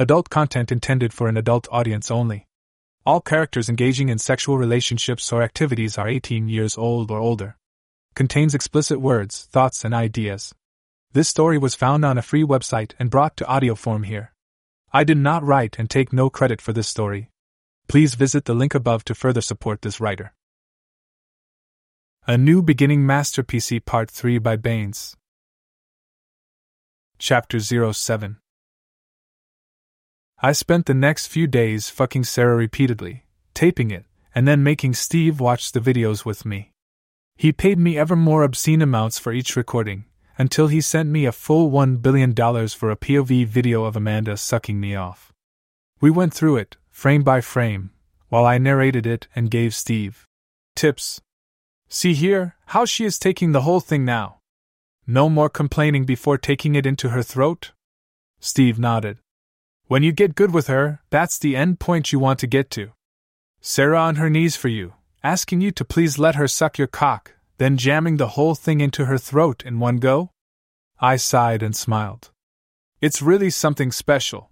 Adult content intended for an adult audience only. All characters engaging in sexual relationships or activities are 18 years old or older. Contains explicit words, thoughts, and ideas. This story was found on a free website and brought to audio form here. I did not write and take no credit for this story. Please visit the link above to further support this writer. A New Beginning Master PC Part 3 by Banes. Chapter 07 I spent the next few days fucking Sarah repeatedly, taping it, and then making Steve watch the videos with me. He paid me ever more obscene amounts for each recording, until he sent me a full $1 billion for a POV video of Amanda sucking me off. We went through it, frame by frame, while I narrated it and gave Steve tips. See here, how she is taking the whole thing now. No more complaining before taking it into her throat? Steve nodded. When you get good with her, that's the end point you want to get to. Sarah on her knees for you, asking you to please let her suck your cock, then jamming the whole thing into her throat in one go? I sighed and smiled. It's really something special.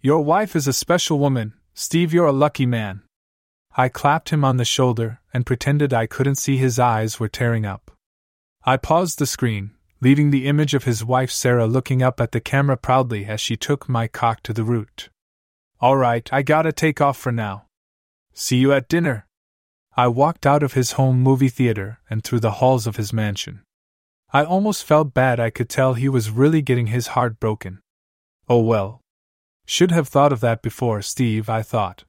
Your wife is a special woman, Steve, you're a lucky man. I clapped him on the shoulder and pretended I couldn't see his eyes were tearing up. I paused the screen, leaving the image of his wife Sarah looking up at the camera proudly as she took my cock to the root. All right, I gotta take off for now. See you at dinner. I walked out of his home movie theater and through the halls of his mansion. I almost felt bad I could tell he was really getting his heart broken. Oh well, should have thought of that before, Steve, I thought.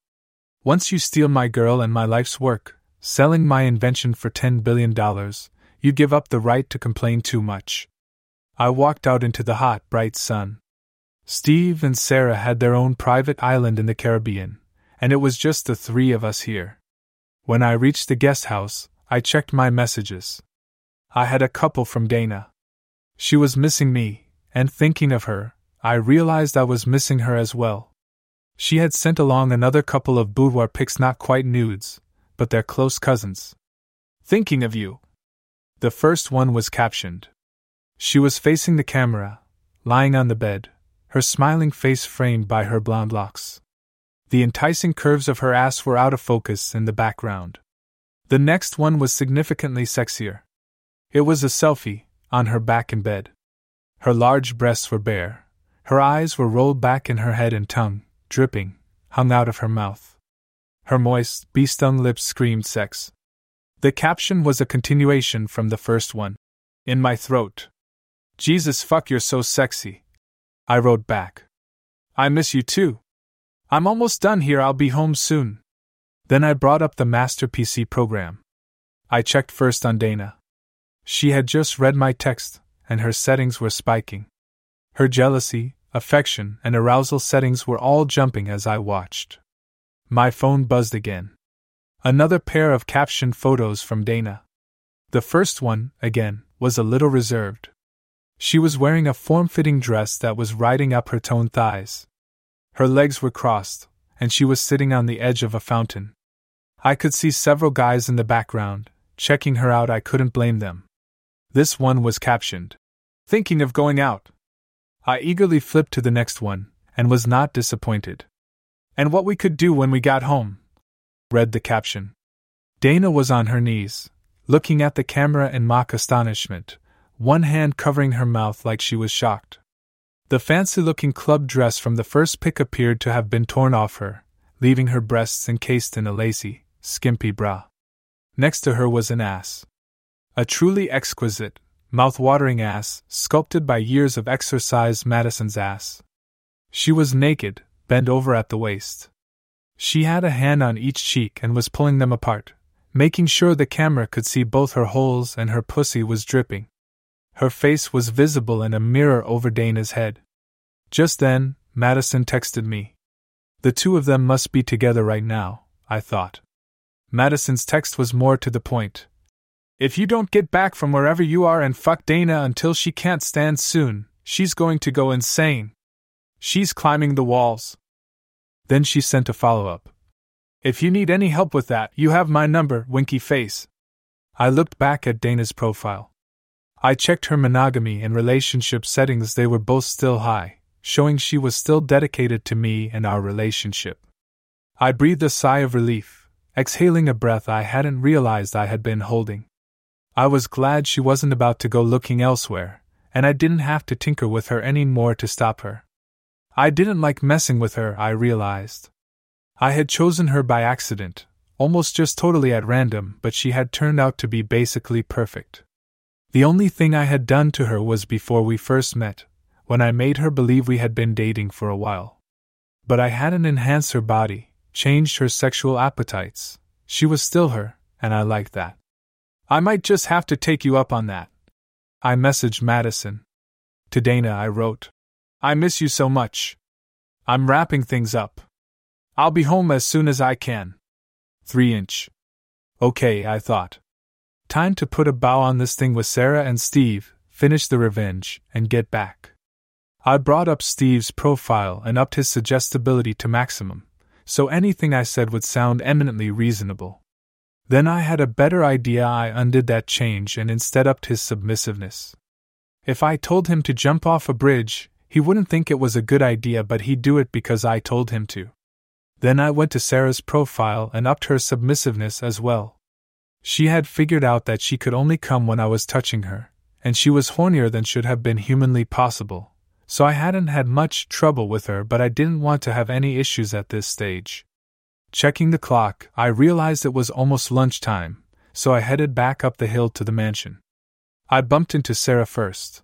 Once you steal my girl and my life's work, selling my invention for $10 billion, you give up the right to complain too much. I walked out into the hot, bright sun. Steve and Sarah had their own private island in the Caribbean, and it was just the three of us here. When I reached the guest house, I checked my messages. I had a couple from Dana. She was missing me, and thinking of her, I realized I was missing her as well. She had sent along another couple of boudoir pics, not quite nudes, but they're close cousins. Thinking of you. The first one was captioned. She was facing the camera, lying on the bed, her smiling face framed by her blonde locks. The enticing curves of her ass were out of focus in the background. The next one was significantly sexier. It was a selfie, on her back in bed. Her large breasts were bare, her eyes were rolled back in her head and tongue, dripping, hung out of her mouth. Her moist, bee stung lips screamed sex. The caption was a continuation from the first one. In my throat. Jesus fuck, you're so sexy. I wrote back. I miss you too. I'm almost done here, I'll be home soon. Then I brought up the Master PC program. I checked first on Dana. She had just read my text, and her settings were spiking. Her jealousy, affection, and arousal settings were all jumping as I watched. My phone buzzed again. Another pair of captioned photos from Dana. The first one, again, was a little reserved. She was wearing a form fitting dress that was riding up her toned thighs. Her legs were crossed, and she was sitting on the edge of a fountain. I could see several guys in the background, checking her out. I couldn't blame them. This one was captioned Thinking of going out. I eagerly flipped to the next one, and was not disappointed. And what we could do when we got home, read the caption. Dana was on her knees, looking at the camera in mock astonishment, one hand covering her mouth like she was shocked. The fancy looking club dress from the first pic appeared to have been torn off her, leaving her breasts encased in a lacy, skimpy bra. Next to her was an ass. A truly exquisite, mouth-watering ass, sculpted by years of exercise Madison's ass. She was naked, bent over at the waist. She had a hand on each cheek and was pulling them apart, making sure the camera could see both her holes and her pussy was dripping. Her face was visible in a mirror over Dana's head. Just then, Madison texted me. The two of them must be together right now, I thought. Madison's text was more to the point. If you don't get back from wherever you are and fuck Dana until she can't stand soon, she's going to go insane. She's climbing the walls. Then she sent a follow up. If you need any help with that, you have my number, winky face. I looked back at Dana's profile. I checked her monogamy and relationship settings, they were both still high, showing she was still dedicated to me and our relationship. I breathed a sigh of relief, exhaling a breath I hadn't realized I had been holding. I was glad she wasn't about to go looking elsewhere, and I didn't have to tinker with her any more to stop her. I didn't like messing with her, I realized. I had chosen her by accident, almost just totally at random, but she had turned out to be basically perfect. The only thing I had done to her was before we first met, when I made her believe we had been dating for a while. But I hadn't enhanced her body, changed her sexual appetites. She was still her, and I liked that. I might just have to take you up on that. I messaged Madison. To Dana, I wrote, I miss you so much. I'm wrapping things up. I'll be home as soon as I can. 3 inch. Okay, I thought. Time to put a bow on this thing with Sarah and Steve, finish the revenge, and get back. I brought up Steve's profile and upped his suggestibility to maximum, so anything I said would sound eminently reasonable. Then I had a better idea. I undid that change and instead upped his submissiveness. If I told him to jump off a bridge, he wouldn't think it was a good idea, but he'd do it because I told him to. Then I went to Sarah's profile and upped her submissiveness as well. She had figured out that she could only come when I was touching her, and she was hornier than should have been humanly possible, so I hadn't had much trouble with her, but I didn't want to have any issues at this stage. Checking the clock, I realized it was almost lunchtime, so I headed back up the hill to the mansion. I bumped into Sarah first.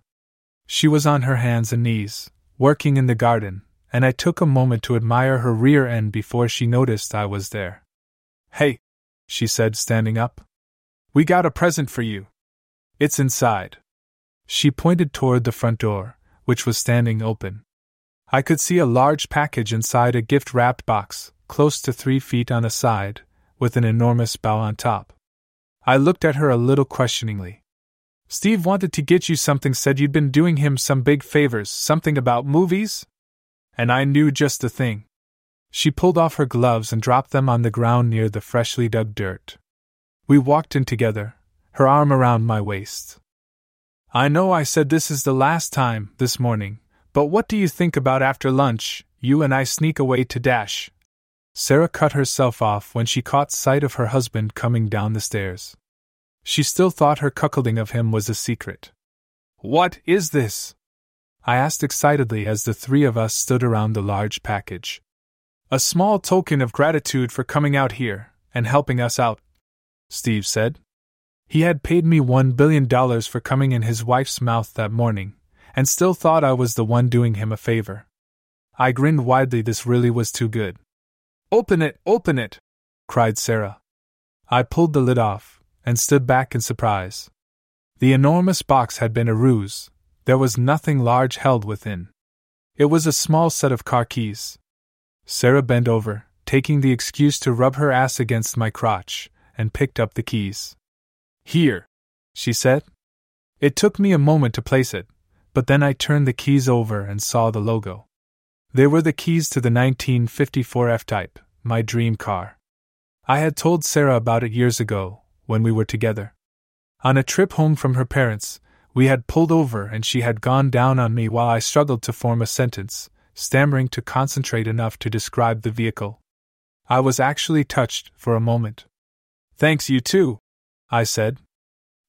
She was on her hands and knees, working in the garden, and I took a moment to admire her rear end before she noticed I was there. Hey, she said, standing up. We got a present for you. It's inside. She pointed toward the front door, which was standing open. I could see a large package inside a gift wrapped box, close to three feet on a side, with an enormous bow on top. I looked at her a little questioningly. Steve wanted to get you something, said you'd been doing him some big favors, something about movies? And I knew just the thing. She pulled off her gloves and dropped them on the ground near the freshly dug dirt. We walked in together, her arm around my waist. I know I said this is the last time, this morning, but what do you think about after lunch, you and I sneak away to Dash, Sarah cut herself off when she caught sight of her husband coming down the stairs. She still thought her cuckolding of him was a secret. What is this? I asked excitedly as the three of us stood around the large package. A small token of gratitude for coming out here and helping us out, Steve said. He had paid me one billion dollars for coming in his wife's mouth that morning, and still thought I was the one doing him a favor. I grinned widely, this really was too good. Open it, open it! cried Sarah. I pulled the lid off and stood back in surprise. The enormous box had been a ruse, there was nothing large held within. It was a small set of car keys. Sarah bent over, taking the excuse to rub her ass against my crotch, and picked up the keys. Here, she said. It took me a moment to place it, but then I turned the keys over and saw the logo. They were the keys to the 1954 F Type, my dream car. I had told Sarah about it years ago, when we were together. On a trip home from her parents, we had pulled over and she had gone down on me while I struggled to form a sentence, stammering to concentrate enough to describe the vehicle. I was actually touched for a moment. Thanks, you too, I said.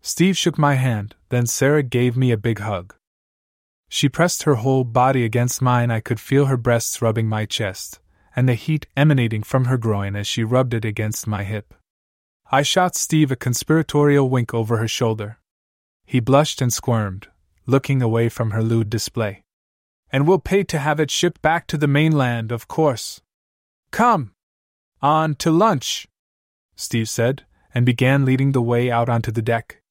Steve shook my hand, then Sarah gave me a big hug. She pressed her whole body against mine. I could feel her breasts rubbing my chest, and the heat emanating from her groin as she rubbed it against my hip. I shot Steve a conspiratorial wink over her shoulder. He blushed and squirmed, looking away from her lewd display. And we'll pay to have it shipped back to the mainland, of course. Come! On to lunch! Steve said, and began leading the way out onto the deck.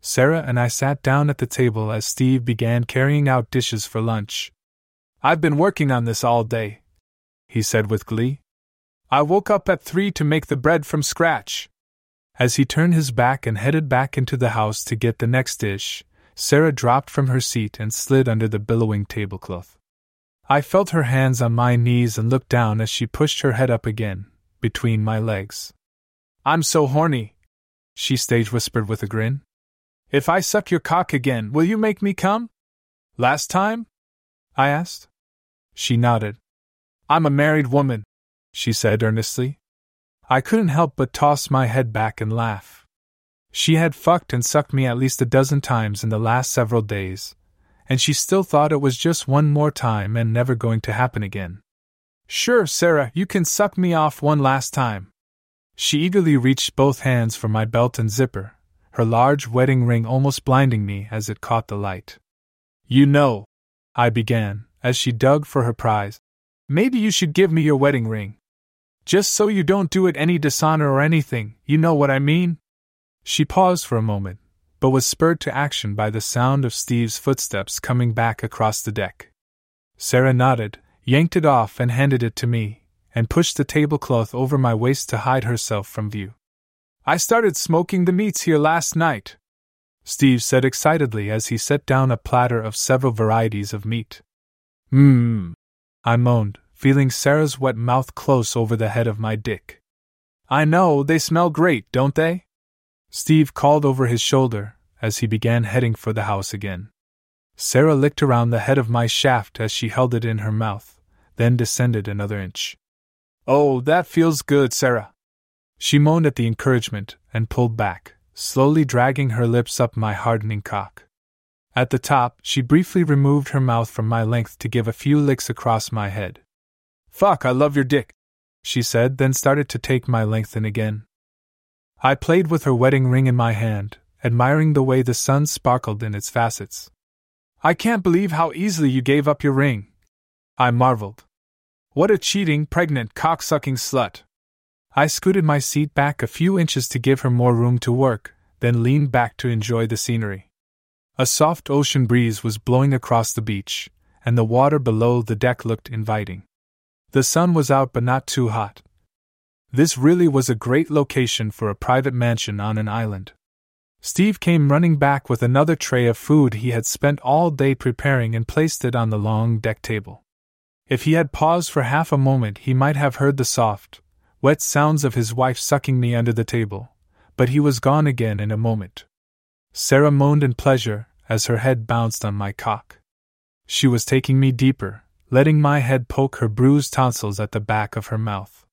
Sarah and I sat down at the table as Steve began carrying out dishes for lunch. I've been working on this all day, he said with glee. I woke up at three to make the bread from scratch. As he turned his back and headed back into the house to get the next dish, Sarah dropped from her seat and slid under the billowing tablecloth. I felt her hands on my knees and looked down as she pushed her head up again, between my legs. I'm so horny, she stage whispered with a grin. If I suck your cock again, will you make me come? Last time? I asked. She nodded. I'm a married woman, she said earnestly. I couldn't help but toss my head back and laugh. She had fucked and sucked me at least a dozen times in the last several days, and she still thought it was just one more time and never going to happen again. Sure, Sarah, you can suck me off one last time. She eagerly reached both hands for my belt and zipper, her large wedding ring almost blinding me as it caught the light. You know, I began, as she dug for her prize. Maybe you should give me your wedding ring. Just so you don't do it any dishonor or anything, you know what I mean? She paused for a moment, but was spurred to action by the sound of Steve's footsteps coming back across the deck. Sarah nodded, yanked it off, and handed it to me, and pushed the tablecloth over my waist to hide herself from view. I started smoking the meats here last night, Steve said excitedly as he set down a platter of several varieties of meat. Mmm, I moaned, feeling Sarah's wet mouth close over the head of my dick. I know, they smell great, don't they? Steve called over his shoulder as he began heading for the house again. Sarah licked around the head of my shaft as she held it in her mouth, then descended another inch. Oh, that feels good, Sarah. She moaned at the encouragement and pulled back, slowly dragging her lips up my hardening cock. At the top, she briefly removed her mouth from my length to give a few licks across my head. Fuck, I love your dick, she said, then started to take my length in again. I played with her wedding ring in my hand, admiring the way the sun sparkled in its facets. I can't believe how easily you gave up your ring. I marveled. What a cheating, pregnant, cocksucking slut. I scooted my seat back a few inches to give her more room to work, then leaned back to enjoy the scenery. A soft ocean breeze was blowing across the beach, and the water below the deck looked inviting. The sun was out but not too hot, this really was a great location for a private mansion on an island. Steve came running back with another tray of food he had spent all day preparing and placed it on the long deck table. If he had paused for half a moment, he might have heard the soft, wet sounds of his wife sucking me under the table, but he was gone again in a moment. Sarah moaned in pleasure as her head bounced on my cock. She was taking me deeper, letting my head poke her bruised tonsils at the back of her mouth.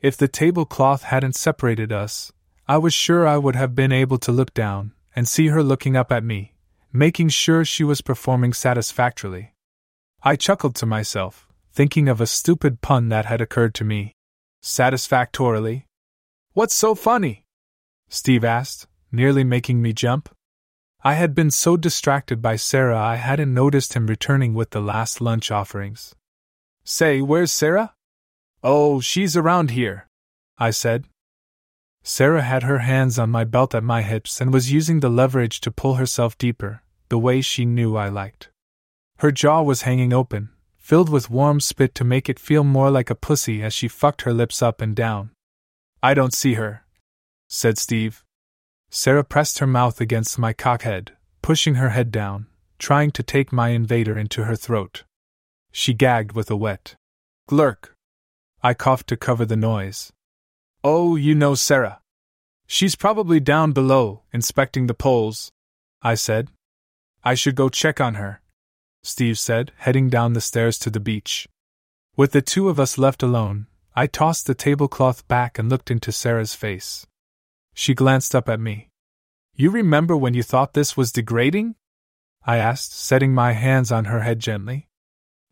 If the tablecloth hadn't separated us, I was sure I would have been able to look down and see her looking up at me, making sure she was performing satisfactorily. I chuckled to myself, thinking of a stupid pun that had occurred to me. Satisfactorily? What's so funny? Steve asked, nearly making me jump. I had been so distracted by Sarah I hadn't noticed him returning with the last lunch offerings. Say, where's Sarah? Oh, she's around here, I said. Sarah had her hands on my belt at my hips and was using the leverage to pull herself deeper, the way she knew I liked. Her jaw was hanging open, filled with warm spit to make it feel more like a pussy as she fucked her lips up and down. I don't see her, said Steve. Sarah pressed her mouth against my cockhead, pushing her head down, trying to take my invader into her throat. She gagged with a wet glurk. I coughed to cover the noise. Oh, you know Sarah. She's probably down below, inspecting the poles, I said. I should go check on her, Steve said, heading down the stairs to the beach. With the two of us left alone, I tossed the tablecloth back and looked into Sarah's face. She glanced up at me. You remember when you thought this was degrading? I asked, setting my hands on her head gently.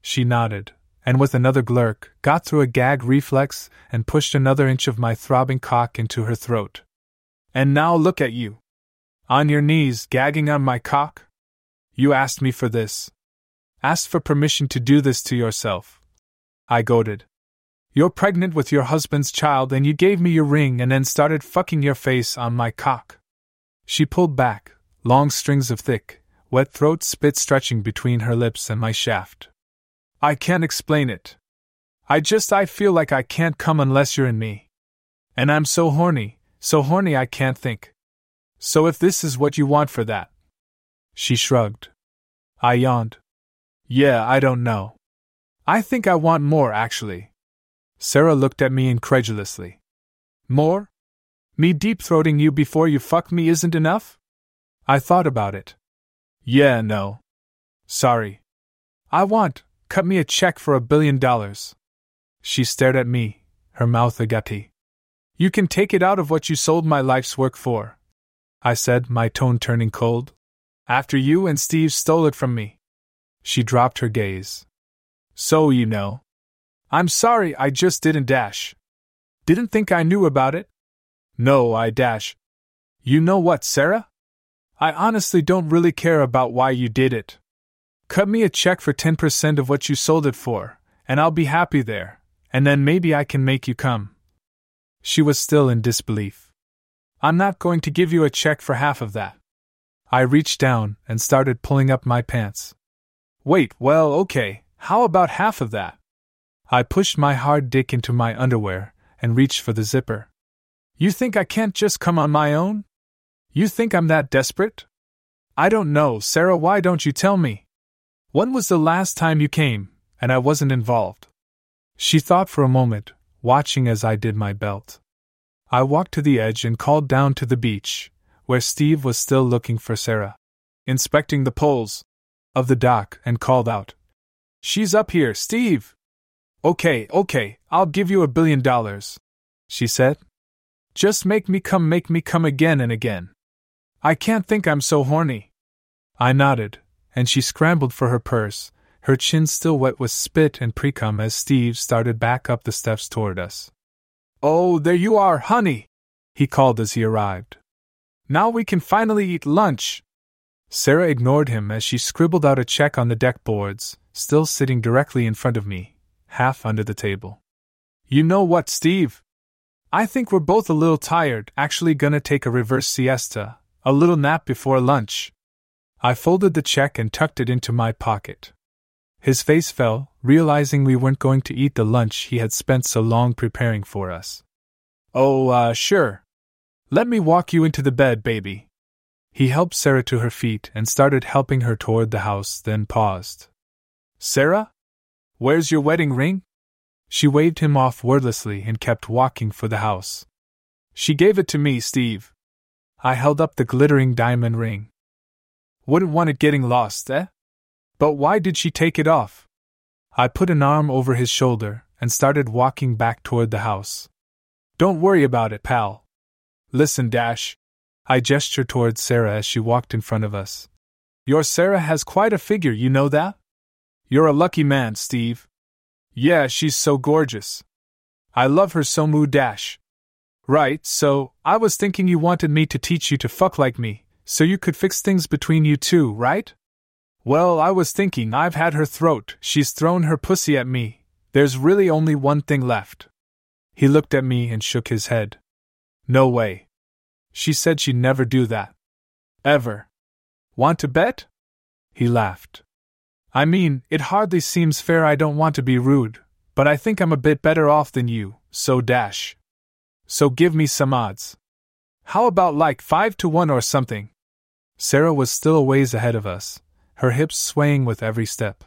She nodded, and with another glurk, got through a gag reflex and pushed another inch of my throbbing cock into her throat. And now look at you. On your knees, gagging on my cock? You asked me for this. Asked for permission to do this to yourself. I goaded. You're pregnant with your husband's child and you gave me your ring and then started fucking your face on my cock. She pulled back, long strings of thick, wet throat spit stretching between her lips and my shaft. I can't explain it. I just I feel like I can't come unless you're in me. And I'm so horny, so horny I can't think. So if this is what you want for that. She shrugged. I yawned. Yeah, I don't know. I think I want more, actually. Sarah looked at me incredulously. More? Me deep throating you before you fuck me isn't enough? I thought about it. Yeah, no. Sorry. I want, cut me a check for a billion dollars. She stared at me, her mouth agape. You can take it out of what you sold my life's work for. I said, my tone turning cold. After you and Steve stole it from me. She dropped her gaze. So you know. I'm sorry, I just didn't dash. Didn't think I knew about it? No, I dash. You know what, Sarah? I honestly don't really care about why you did it. Cut me a check for 10% of what you sold it for, and I'll be happy there, and then maybe I can make you come. She was still in disbelief. I'm not going to give you a check for half of that. I reached down and started pulling up my pants. Wait, well, okay, how about half of that? I pushed my hard dick into my underwear and reached for the zipper. You think I can't just come on my own? You think I'm that desperate? I don't know, Sarah, why don't you tell me? When was the last time you came, and I wasn't involved? She thought for a moment, watching as I did my belt. I walked to the edge and called down to the beach, where Steve was still looking for Sarah, inspecting the poles of the dock, and called out, She's up here, Steve! Okay, okay, I'll give you a billion dollars, she said. Just make me come, make me come again and again. I can't think I'm so horny. I nodded, and she scrambled for her purse, her chin still wet with spit and precum as Steve started back up the steps toward us. Oh, there you are, honey! he called as he arrived. Now we can finally eat lunch! Sarah ignored him as she scribbled out a check on the deck boards, still sitting directly in front of me, half under the table. You know what, Steve? I think we're both a little tired, actually gonna take a reverse siesta, a little nap before lunch. I folded the check and tucked it into my pocket. His face fell, realizing we weren't going to eat the lunch he had spent so long preparing for us. Oh, uh, sure. Let me walk you into the bed, baby. He helped Sarah to her feet and started helping her toward the house, then paused. Sarah? Where's your wedding ring? She waved him off wordlessly and kept walking for the house. She gave it to me, Steve. I held up the glittering diamond ring. Wouldn't want it getting lost, eh? But why did she take it off? I put an arm over his shoulder and started walking back toward the house. Don't worry about it, pal. Listen, Dash. I gestured toward Sarah as she walked in front of us. Your Sarah has quite a figure, you know that? You're a lucky man, Steve. Yeah, she's so gorgeous. I love her so moo dash. Right, so, I was thinking you wanted me to teach you to fuck like me, so you could fix things between you two, right? Well, I was thinking I've had her throat, she's thrown her pussy at me, there's really only one thing left. He looked at me and shook his head. No way. She said she'd never do that. Ever. Want to bet? He laughed. I mean, it hardly seems fair, I don't want to be rude, but I think I'm a bit better off than you, so dash. So give me some odds. How about like 5 to 1 or something? Sarah was still a ways ahead of us, her hips swaying with every step.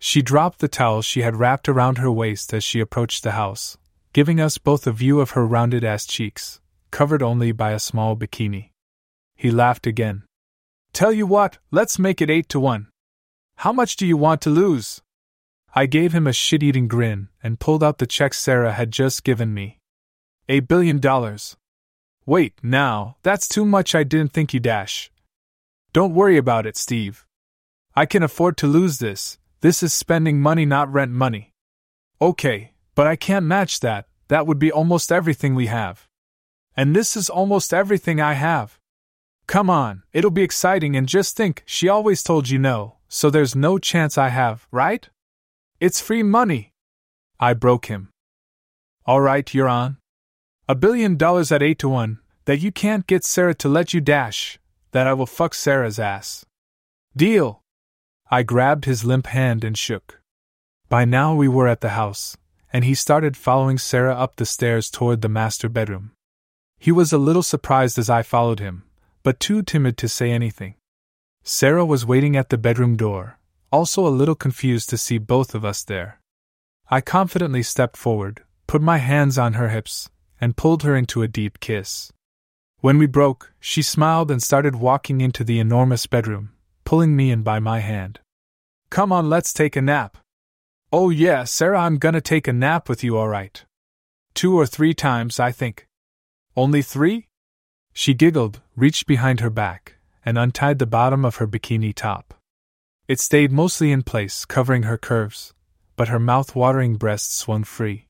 She dropped the towel she had wrapped around her waist as she approached the house, giving us both a view of her rounded ass cheeks, covered only by a small bikini. He laughed again. Tell you what, let's make it 8 to 1. How much do you want to lose? I gave him a shit eating grin and pulled out the check Sarah had just given me. A billion dollars. Wait, now, that's too much. I didn't think you dash. Don't worry about it, Steve. I can afford to lose this. This is spending money, not rent money. Okay, but I can't match that. That would be almost everything we have. And this is almost everything I have. Come on, it'll be exciting, and just think, she always told you no, so there's no chance I have, right? It's free money. I broke him. All right, you're on. A billion dollars at 8 to 1, that you can't get Sarah to let you dash, that I will fuck Sarah's ass. Deal! I grabbed his limp hand and shook. By now we were at the house, and he started following Sarah up the stairs toward the master bedroom. He was a little surprised as I followed him, but too timid to say anything. Sarah was waiting at the bedroom door, also a little confused to see both of us there. I confidently stepped forward, put my hands on her hips, and pulled her into a deep kiss. When we broke, she smiled and started walking into the enormous bedroom, pulling me in by my hand. Come on, let's take a nap. Oh, yeah, Sarah, I'm gonna take a nap with you, alright. Two or three times, I think. Only three? She giggled, reached behind her back, and untied the bottom of her bikini top. It stayed mostly in place, covering her curves, but her mouth watering breasts swung free.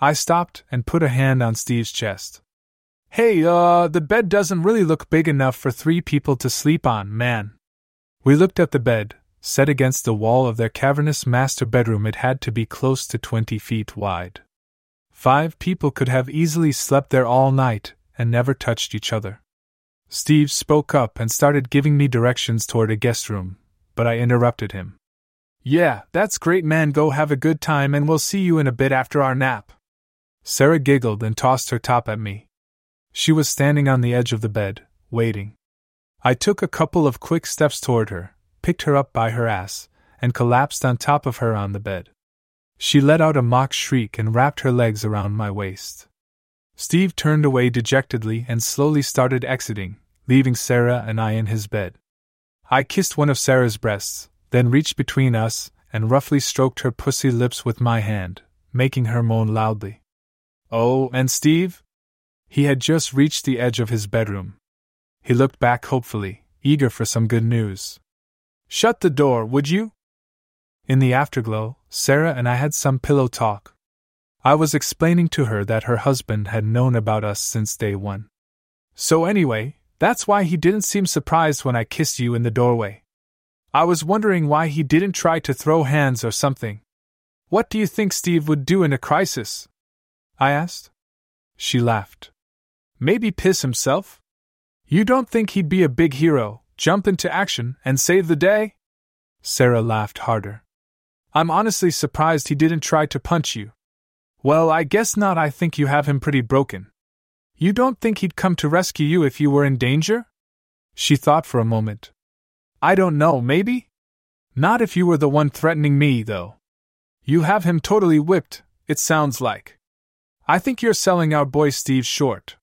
I stopped and put a hand on Steve's chest. Hey, uh, the bed doesn't really look big enough for three people to sleep on, man. We looked at the bed, set against the wall of their cavernous master bedroom. It had to be close to twenty feet wide. Five people could have easily slept there all night and never touched each other. Steve spoke up and started giving me directions toward a guest room, but I interrupted him. Yeah, that's great, man. Go have a good time, and we'll see you in a bit after our nap. Sarah giggled and tossed her top at me. She was standing on the edge of the bed, waiting. I took a couple of quick steps toward her, picked her up by her ass, and collapsed on top of her on the bed. She let out a mock shriek and wrapped her legs around my waist. Steve turned away dejectedly and slowly started exiting, leaving Sarah and I in his bed. I kissed one of Sarah's breasts, then reached between us and roughly stroked her pussy lips with my hand, making her moan loudly. Oh, and Steve? He had just reached the edge of his bedroom. He looked back hopefully, eager for some good news. Shut the door, would you? In the afterglow, Sarah and I had some pillow talk. I was explaining to her that her husband had known about us since day one. So, anyway, that's why he didn't seem surprised when I kissed you in the doorway. I was wondering why he didn't try to throw hands or something. What do you think Steve would do in a crisis? I asked. She laughed. Maybe piss himself? You don't think he'd be a big hero, jump into action, and save the day? Sarah laughed harder. I'm honestly surprised he didn't try to punch you. Well, I guess not. I think you have him pretty broken. You don't think he'd come to rescue you if you were in danger? She thought for a moment. I don't know, maybe? Not if you were the one threatening me, though. You have him totally whipped, it sounds like. I think you're selling our boy Steve short.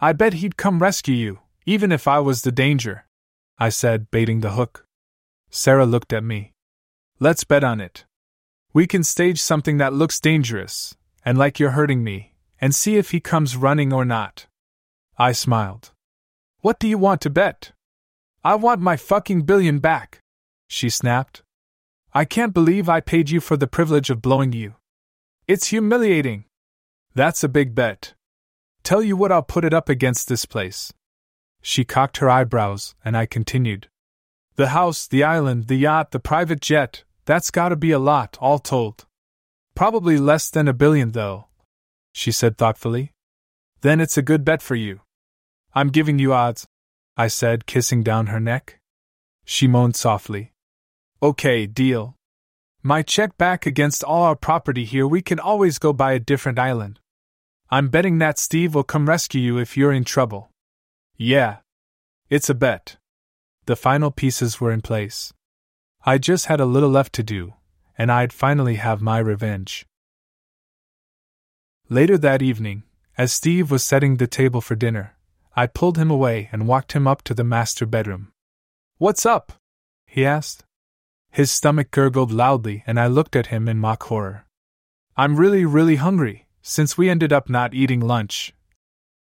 I bet he'd come rescue you, even if I was the danger. I said, baiting the hook. Sarah looked at me. Let's bet on it. We can stage something that looks dangerous, and like you're hurting me, and see if he comes running or not. I smiled. What do you want to bet? I want my fucking billion back, she snapped. I can't believe I paid you for the privilege of blowing you. It's humiliating. That's a big bet. Tell you what, I'll put it up against this place. She cocked her eyebrows, and I continued. The house, the island, the yacht, the private jet, that's gotta be a lot, all told. Probably less than a billion, though, she said thoughtfully. Then it's a good bet for you. I'm giving you odds, I said, kissing down her neck. She moaned softly. Okay, deal. My check back against all our property here, we can always go buy a different island. I'm betting that Steve will come rescue you if you're in trouble. Yeah. It's a bet. The final pieces were in place. I just had a little left to do, and I'd finally have my revenge. Later that evening, as Steve was setting the table for dinner, I pulled him away and walked him up to the master bedroom. What's up? he asked. His stomach gurgled loudly, and I looked at him in mock horror. I'm really, really hungry, since we ended up not eating lunch,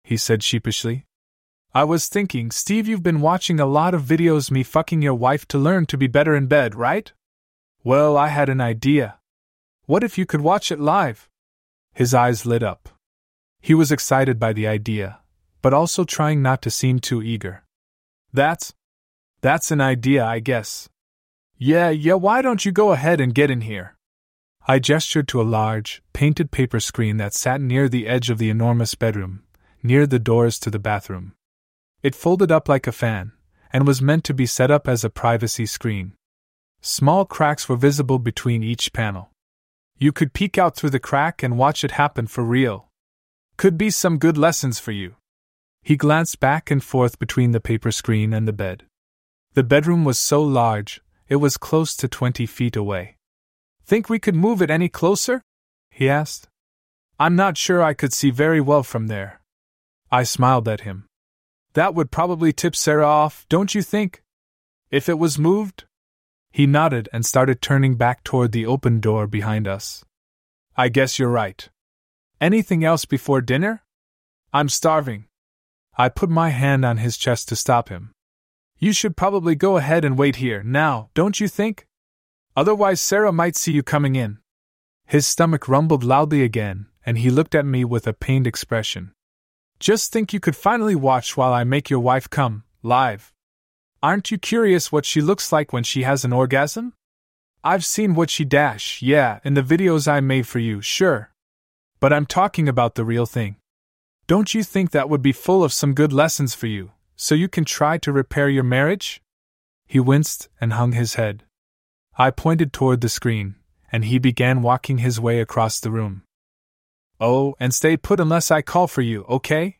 he said sheepishly. I was thinking, Steve, you've been watching a lot of videos me fucking your wife to learn to be better in bed, right? Well, I had an idea. What if you could watch it live? His eyes lit up. He was excited by the idea, but also trying not to seem too eager. That's. That's an idea, I guess. Yeah, yeah, why don't you go ahead and get in here? I gestured to a large, painted paper screen that sat near the edge of the enormous bedroom, near the doors to the bathroom. It folded up like a fan, and was meant to be set up as a privacy screen. Small cracks were visible between each panel. You could peek out through the crack and watch it happen for real. Could be some good lessons for you. He glanced back and forth between the paper screen and the bed. The bedroom was so large, it was close to twenty feet away. Think we could move it any closer? he asked. I'm not sure I could see very well from there. I smiled at him. That would probably tip Sarah off, don't you think? If it was moved? He nodded and started turning back toward the open door behind us. I guess you're right. Anything else before dinner? I'm starving. I put my hand on his chest to stop him. You should probably go ahead and wait here now, don't you think? Otherwise, Sarah might see you coming in. His stomach rumbled loudly again, and he looked at me with a pained expression. Just think you could finally watch while I make your wife come, live. Aren't you curious what she looks like when she has an orgasm? I've seen what she dash, yeah, in the videos I made for you, sure. But I'm talking about the real thing. Don't you think that would be full of some good lessons for you, so you can try to repair your marriage? He winced and hung his head. I pointed toward the screen, and he began walking his way across the room. Oh, and stay put unless I call for you, okay?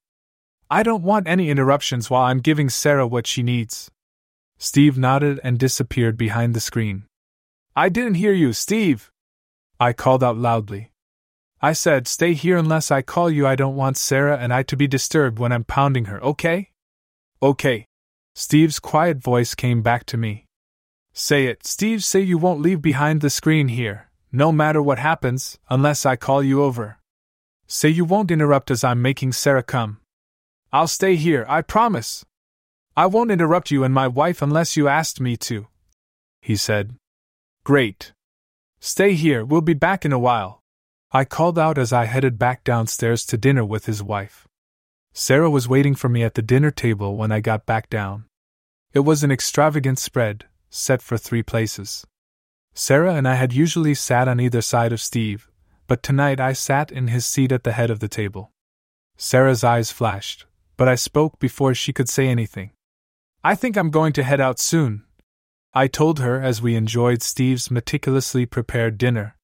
I don't want any interruptions while I'm giving Sarah what she needs. Steve nodded and disappeared behind the screen. I didn't hear you, Steve! I called out loudly. I said, Stay here unless I call you. I don't want Sarah and I to be disturbed when I'm pounding her, okay? Okay. Steve's quiet voice came back to me. Say it, Steve, say you won't leave behind the screen here, no matter what happens, unless I call you over. Say you won't interrupt as I'm making Sarah come. I'll stay here, I promise. I won't interrupt you and my wife unless you asked me to. He said. Great. Stay here, we'll be back in a while. I called out as I headed back downstairs to dinner with his wife. Sarah was waiting for me at the dinner table when I got back down. It was an extravagant spread, set for three places. Sarah and I had usually sat on either side of Steve, but tonight I sat in his seat at the head of the table. Sarah's eyes flashed, but I spoke before she could say anything. I think I'm going to head out soon. I told her as we enjoyed Steve's meticulously prepared dinner.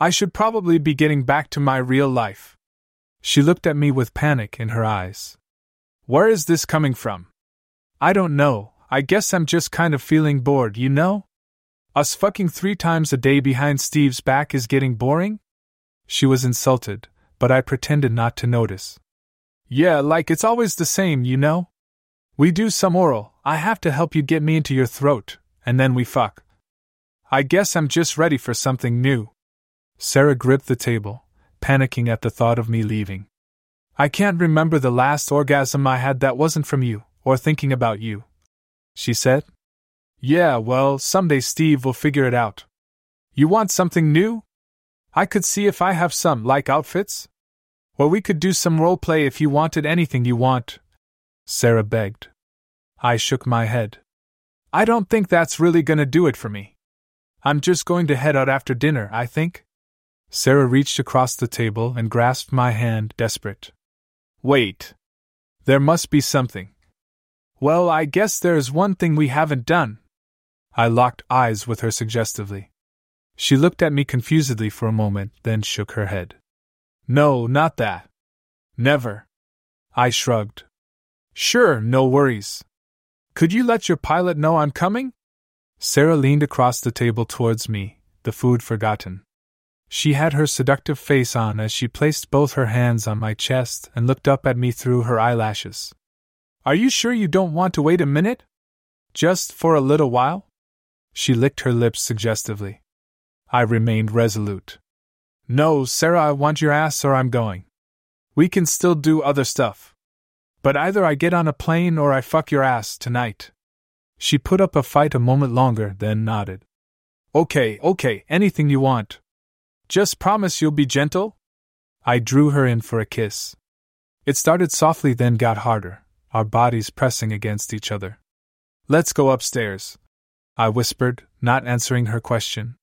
I should probably be getting back to my real life. She looked at me with panic in her eyes. Where is this coming from? I don't know, I guess I'm just kind of feeling bored, you know? Us fucking three times a day behind Steve's back is getting boring? She was insulted, but I pretended not to notice. Yeah, like it's always the same, you know? We do some oral, I have to help you get me into your throat, and then we fuck. I guess I'm just ready for something new. Sarah gripped the table, panicking at the thought of me leaving. I can't remember the last orgasm I had that wasn't from you, or thinking about you. She said. Yeah, well, someday Steve will figure it out. You want something new? I could see if I have some, like outfits? Or we could do some role play if you wanted anything you want. Sarah begged. I shook my head. I don't think that's really gonna do it for me. I'm just going to head out after dinner, I think. Sarah reached across the table and grasped my hand, desperate. Wait. There must be something. Well, I guess there's one thing we haven't done. I locked eyes with her suggestively. She looked at me confusedly for a moment, then shook her head. No, not that. Never. I shrugged. Sure, no worries. Could you let your pilot know I'm coming? Sarah leaned across the table towards me, the food forgotten. She had her seductive face on as she placed both her hands on my chest and looked up at me through her eyelashes. Are you sure you don't want to wait a minute? Just for a little while? She licked her lips suggestively. I remained resolute. No, Sarah, I want your ass or I'm going. We can still do other stuff. But either I get on a plane or I fuck your ass tonight. She put up a fight a moment longer, then nodded. Okay, okay, anything you want, just promise you'll be gentle? I drew her in for a kiss. It started softly, then got harder, our bodies pressing against each other. Let's go upstairs, I whispered, not answering her question.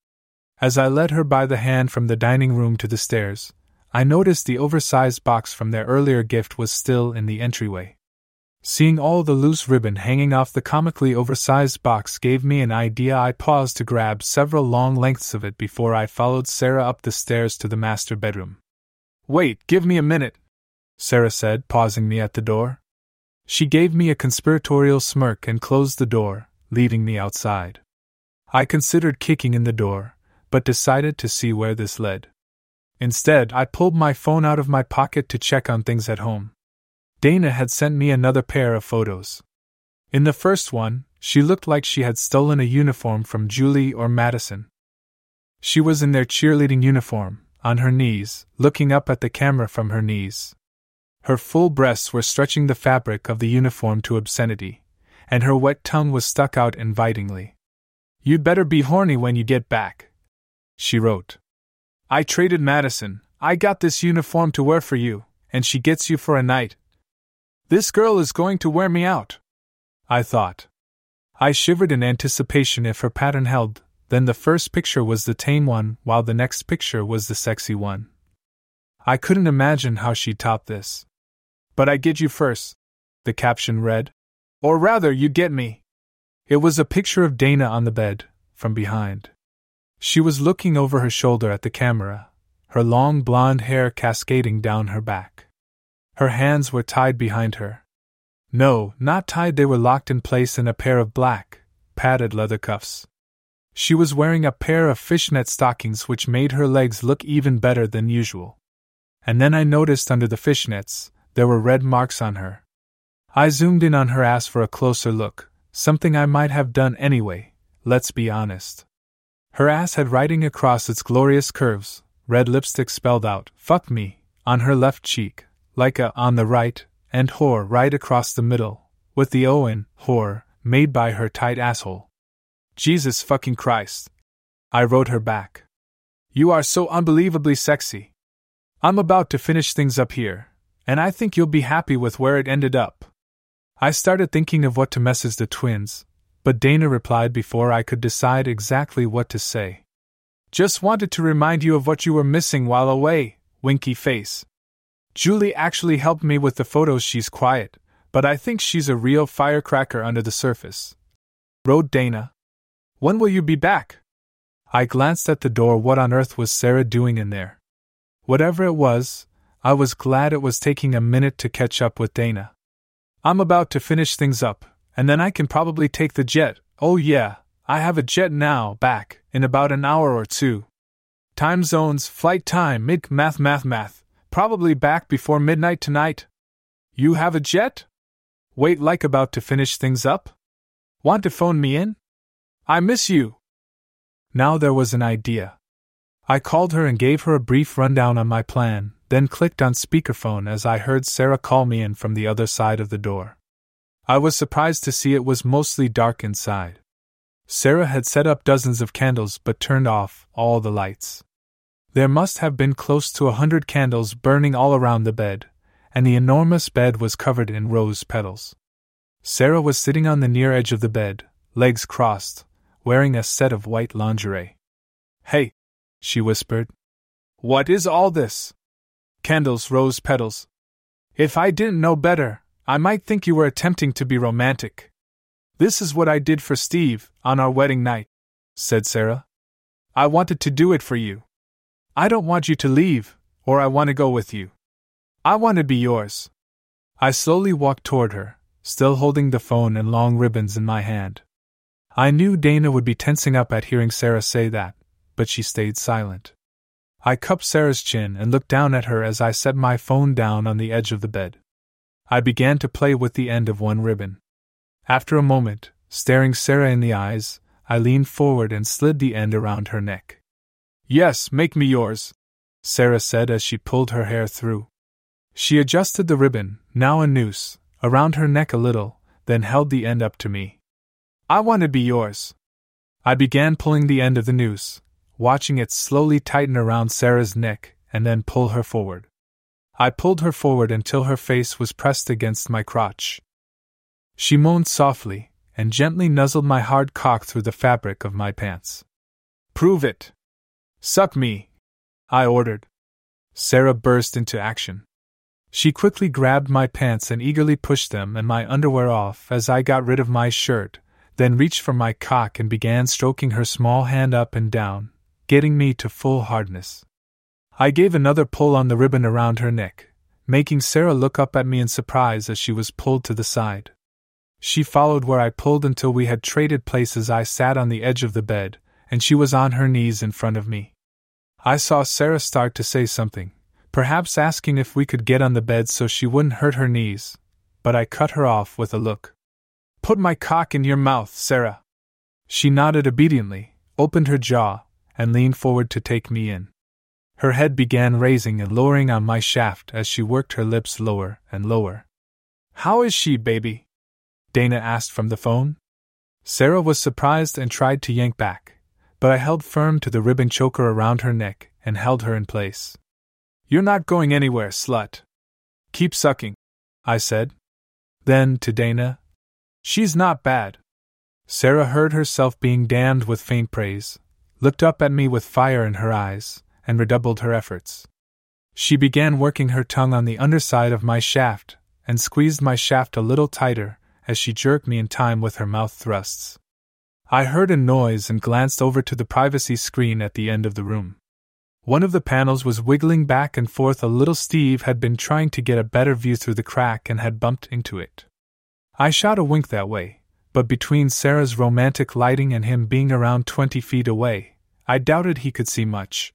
As I led her by the hand from the dining room to the stairs, I noticed the oversized box from their earlier gift was still in the entryway. Seeing all the loose ribbon hanging off the comically oversized box gave me an idea. I paused to grab several long lengths of it before I followed Sarah up the stairs to the master bedroom. Wait, give me a minute, Sarah said, pausing me at the door. She gave me a conspiratorial smirk and closed the door, leaving me outside. I considered kicking in the door, but decided to see where this led. Instead, I pulled my phone out of my pocket to check on things at home. Dana had sent me another pair of photos. In the first one, she looked like she had stolen a uniform from Julie or Madison. She was in their cheerleading uniform, on her knees, looking up at the camera from her knees. Her full breasts were stretching the fabric of the uniform to obscenity, and her wet tongue was stuck out invitingly. You'd better be horny when you get back, she wrote. I traded Madison. I got this uniform to wear for you, and she gets you for a night. This girl is going to wear me out. I thought. I shivered in anticipation if her pattern held, then the first picture was the tame one, while the next picture was the sexy one. I couldn't imagine how she'd top this. But I get you first, the caption read. Or rather, you get me. It was a picture of Dana on the bed, from behind. She was looking over her shoulder at the camera, her long blonde hair cascading down her back. Her hands were tied behind her. No, not tied, they were locked in place in a pair of black, padded leather cuffs. She was wearing a pair of fishnet stockings which made her legs look even better than usual. And then I noticed under the fishnets, there were red marks on her. I zoomed in on her ass for a closer look, something I might have done anyway, let's be honest. Her ass had writing across its glorious curves, red lipstick spelled out, fuck me, on her left cheek, like a on the right, and whore right across the middle, with the O in whore made by her tight asshole. Jesus fucking Christ. I wrote her back. You are so unbelievably sexy. I'm about to finish things up here, and I think you'll be happy with where it ended up. I started thinking of what to message the twins, but Dana replied before I could decide exactly what to say. Just wanted to remind you of what you were missing while away, winky face. Julie actually helped me with the photos. She's quiet, but I think she's a real firecracker under the surface. Wrote Dana. When will you be back? I glanced at the door. What on earth was Sarah doing in there? Whatever it was, I was glad it was taking a minute to catch up with Dana. I'm about to finish things up, and then I can probably take the jet. Oh, yeah, I have a jet now, back, in about an hour or two. Time zones, flight time, mid math, math, math. Probably back before midnight tonight. You have a jet? Wait, like about to finish things up? Want to phone me in? I miss you. Now there was an idea. I called her and gave her a brief rundown on my plan, then clicked on speakerphone as I heard Sarah call me in from the other side of the door. I was surprised to see it was mostly dark inside. Sarah had set up dozens of candles but turned off all the lights. There must have been close to a hundred candles burning all around the bed, and the enormous bed was covered in rose petals. Sarah was sitting on the near edge of the bed, legs crossed, wearing a set of white lingerie. Hey, she whispered. What is all this? Candles, rose petals. If I didn't know better, I might think you were attempting to be romantic. This is what I did for Steve on our wedding night, said Sarah. I wanted to do it for you. I don't want you to leave, or I want to go with you. I want to be yours. I slowly walked toward her, still holding the phone and long ribbons in my hand. I knew Dana would be tensing up at hearing Sarah say that, but she stayed silent. I cupped Sarah's chin and looked down at her as I set my phone down on the edge of the bed. I began to play with the end of one ribbon. After a moment, staring Sarah in the eyes, I leaned forward and slid the end around her neck. Yes, make me yours, Sarah said as she pulled her hair through. She adjusted the ribbon, now a noose, around her neck a little, then held the end up to me. I want to be yours. I began pulling the end of the noose, watching it slowly tighten around Sarah's neck and then pull her forward. I pulled her forward until her face was pressed against my crotch. She moaned softly and gently nuzzled my hard cock through the fabric of my pants. Prove it! Suck me! I ordered. Sarah burst into action. She quickly grabbed my pants and eagerly pushed them and my underwear off as I got rid of my shirt, then reached for my cock and began stroking her small hand up and down, getting me to full hardness. I gave another pull on the ribbon around her neck, making Sarah look up at me in surprise as she was pulled to the side. She followed where I pulled until we had traded places. I sat on the edge of the bed, and she was on her knees in front of me. I saw Sarah start to say something, perhaps asking if we could get on the bed so she wouldn't hurt her knees, but I cut her off with a look. Put my cock in your mouth, Sarah. She nodded obediently, opened her jaw, and leaned forward to take me in. Her head began raising and lowering on my shaft as she worked her lips lower and lower. How is she, baby? Dana asked from the phone. Sarah was surprised and tried to yank back, but I held firm to the ribbon choker around her neck and held her in place. You're not going anywhere, slut. Keep sucking, I said. Then, to Dana, She's not bad. Sarah heard herself being damned with faint praise, looked up at me with fire in her eyes, and redoubled her efforts. She began working her tongue on the underside of my shaft, and squeezed my shaft a little tighter as she jerked me in time with her mouth thrusts. I heard a noise and glanced over to the privacy screen at the end of the room. One of the panels was wiggling back and forth a little. Steve had been trying to get a better view through the crack and had bumped into it. I shot a wink that way, but between Sarah's romantic lighting and him being around 20 feet away, I doubted he could see much.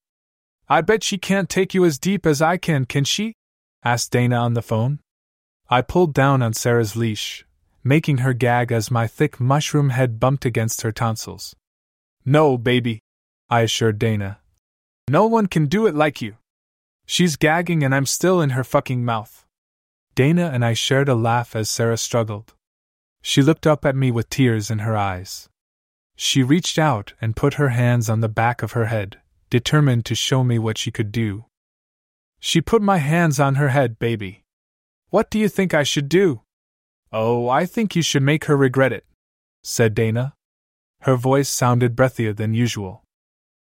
I bet she can't take you as deep as I can, can she? asked Dana on the phone. I pulled down on Sarah's leash, making her gag as my thick mushroom head bumped against her tonsils. No, baby, I assured Dana. No one can do it like you. She's gagging and I'm still in her fucking mouth. Dana and I shared a laugh as Sarah struggled. She looked up at me with tears in her eyes. She reached out and put her hands on the back of her head, determined to show me what she could do. She put my hands on her head, baby. What do you think I should do? Oh, I think you should make her regret it, said Dana. Her voice sounded breathier than usual.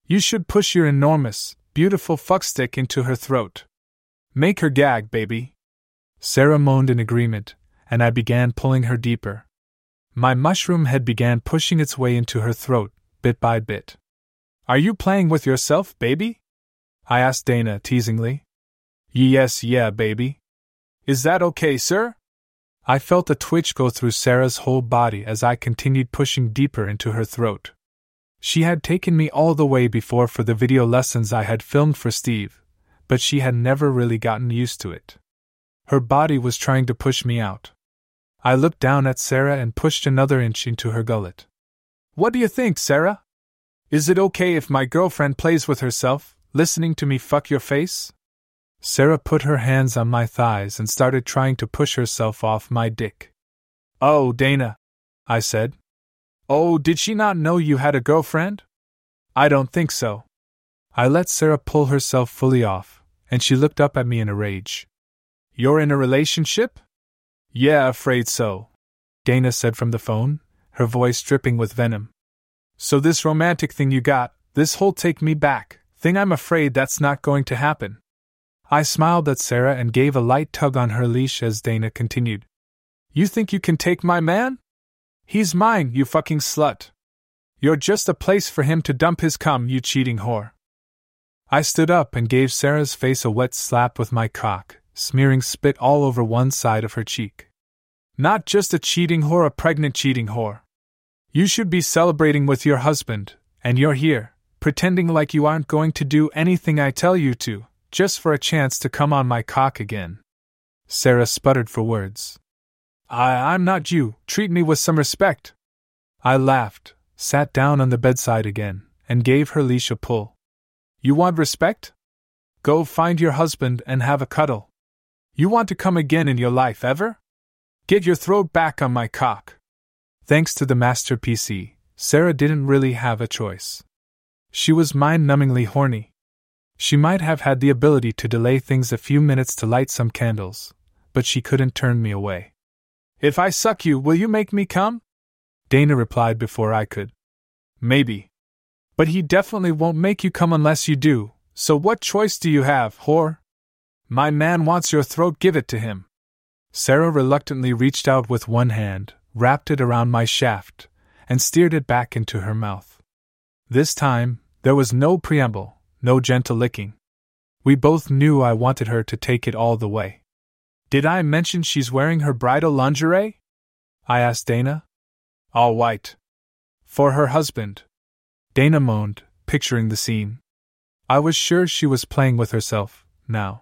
You should push your enormous, beautiful fuckstick into her throat. Make her gag, baby. Sarah moaned in agreement, and I began pulling her deeper. My mushroom head began pushing its way into her throat, bit by bit. Are you playing with yourself, baby? I asked Dana teasingly. Yes, yeah, baby. Is that okay, sir? I felt a twitch go through Sarah's whole body as I continued pushing deeper into her throat. She had taken me all the way before for the video lessons I had filmed for Steve, but she had never really gotten used to it. Her body was trying to push me out. I looked down at Sarah and pushed another inch into her gullet. What do you think, Sarah? Is it okay if my girlfriend plays with herself, listening to me fuck your face? Sarah put her hands on my thighs and started trying to push herself off my dick. Oh, Dana, I said. Oh, did she not know you had a girlfriend? I don't think so. I let Sarah pull herself fully off, and she looked up at me in a rage. You're in a relationship? Yeah, afraid so. Dana said from the phone, her voice dripping with venom. So, this romantic thing you got, this whole take me back thing, I'm afraid that's not going to happen. I smiled at Sarah and gave a light tug on her leash as Dana continued. You think you can take my man? He's mine, you fucking slut. You're just a place for him to dump his cum, you cheating whore. I stood up and gave Sarah's face a wet slap with my cock, smearing spit all over one side of her cheek. Not just a cheating whore, a pregnant cheating whore. You should be celebrating with your husband, and you're here, pretending like you aren't going to do anything I tell you to, just for a chance to come on my cock again. Sarah sputtered for words. I, I'm not you, treat me with some respect. I laughed, sat down on the bedside again, and gave her leash a pull. You want respect? Go find your husband and have a cuddle. You want to come again in your life, ever? Get your throat back on my cock. Thanks to the master PC, Sarah didn't really have a choice. She was mind numbingly horny. She might have had the ability to delay things a few minutes to light some candles, but she couldn't turn me away. If I suck you, will you make me come? Dana replied before I could. Maybe. But he definitely won't make you come unless you do, so what choice do you have, whore? My man wants your throat, give it to him. Sarah reluctantly reached out with one hand, wrapped it around my shaft, and steered it back into her mouth. This time, there was no preamble, no gentle licking. We both knew I wanted her to take it all the way. Did I mention she's wearing her bridal lingerie? I asked Dana. All white. For her husband. Dana moaned, picturing the scene. I was sure she was playing with herself, now.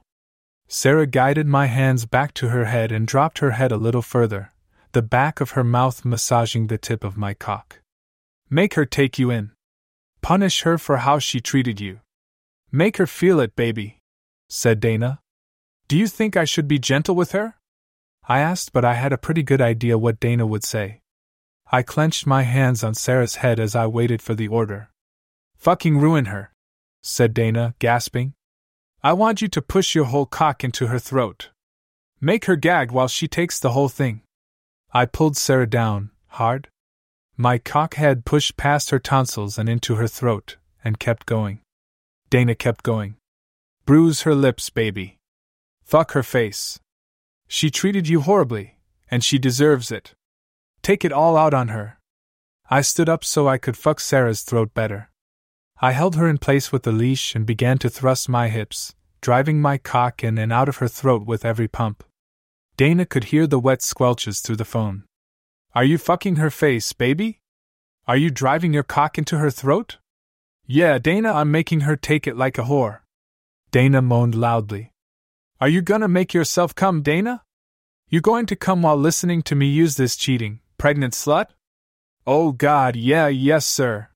Sarah guided my hands back to her head and dropped her head a little further, the back of her mouth massaging the tip of my cock. Make her take you in. Punish her for how she treated you. Make her feel it, baby, said Dana. Do you think I should be gentle with her? I asked, but I had a pretty good idea what Dana would say. I clenched my hands on Sarah's head as I waited for the order. Fucking ruin her, said Dana, gasping. I want you to push your whole cock into her throat. Make her gag while she takes the whole thing. I pulled Sarah down, hard. My cock head pushed past her tonsils and into her throat, and kept going. Dana kept going. Bruise her lips, baby. Fuck her face. She treated you horribly, and she deserves it. Take it all out on her. I stood up so I could fuck Sarah's throat better. I held her in place with the leash and began to thrust my hips, driving my cock in and out of her throat with every pump. Dana could hear the wet squelches through the phone. Are you fucking her face, baby? Are you driving your cock into her throat? Yeah, Dana, I'm making her take it like a whore. Dana moaned loudly. Are you gonna make yourself come, Dana? You going to come while listening to me use this cheating, pregnant slut? Oh god, yeah, yes, sir.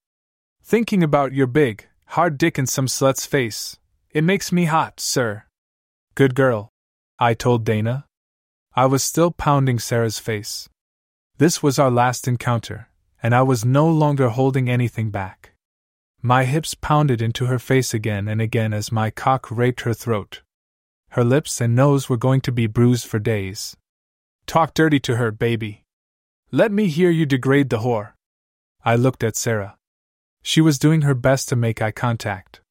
Thinking about your big, hard dick in some slut's face. It makes me hot, sir. Good girl. I told Dana. I was still pounding Sarah's face. This was our last encounter, and I was no longer holding anything back. My hips pounded into her face again and again as my cock raped her throat. Her lips and nose were going to be bruised for days. Talk dirty to her, baby. Let me hear you degrade the whore. I looked at Sarah. She was doing her best to make eye contact.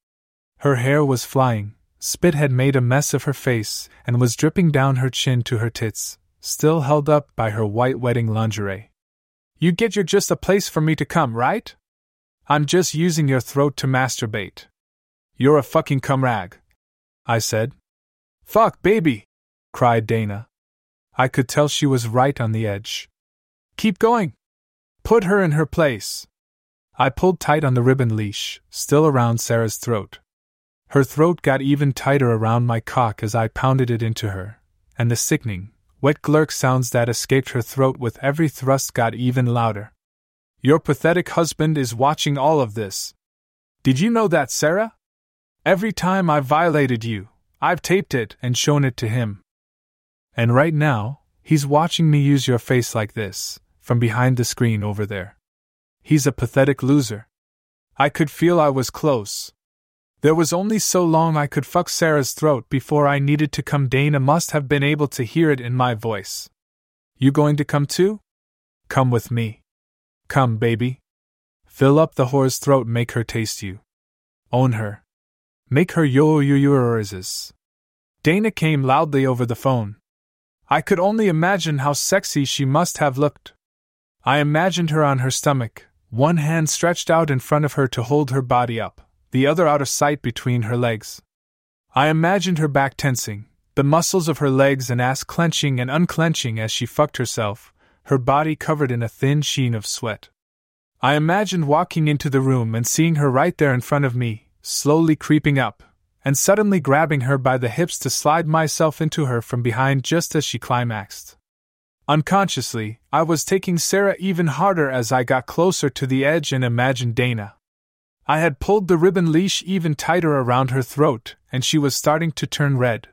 Her hair was flying, spit had made a mess of her face, and was dripping down her chin to her tits, still held up by her white wedding lingerie. You get you're just a place for me to come, right? I'm just using your throat to masturbate. You're a fucking cum rag. I said, Fuck, baby! cried Dana. I could tell she was right on the edge. Keep going! Put her in her place! I pulled tight on the ribbon leash, still around Sarah's throat. Her throat got even tighter around my cock as I pounded it into her, and the sickening, wet glurk sounds that escaped her throat with every thrust got even louder. Your pathetic husband is watching all of this. Did you know that, Sarah? Every time I violated you, I've taped it and shown it to him. And right now, he's watching me use your face like this, from behind the screen over there. He's a pathetic loser. I could feel I was close. There was only so long I could fuck Sarah's throat before I needed to come. Dana must have been able to hear it in my voice. You going to come too? Come with me. Come, baby. Fill up the whore's throat, make her taste you. Own her. Make her yo yo yours. Dana came loudly over the phone. I could only imagine how sexy she must have looked. I imagined her on her stomach, one hand stretched out in front of her to hold her body up, the other out of sight between her legs. I imagined her back tensing, the muscles of her legs and ass clenching and unclenching as she fucked herself, her body covered in a thin sheen of sweat. I imagined walking into the room and seeing her right there in front of me, slowly creeping up, and suddenly grabbing her by the hips to slide myself into her from behind just as she climaxed. Unconsciously, I was taking Sarah even harder as I got closer to the edge and imagined Dana. I had pulled the ribbon leash even tighter around her throat, and she was starting to turn red.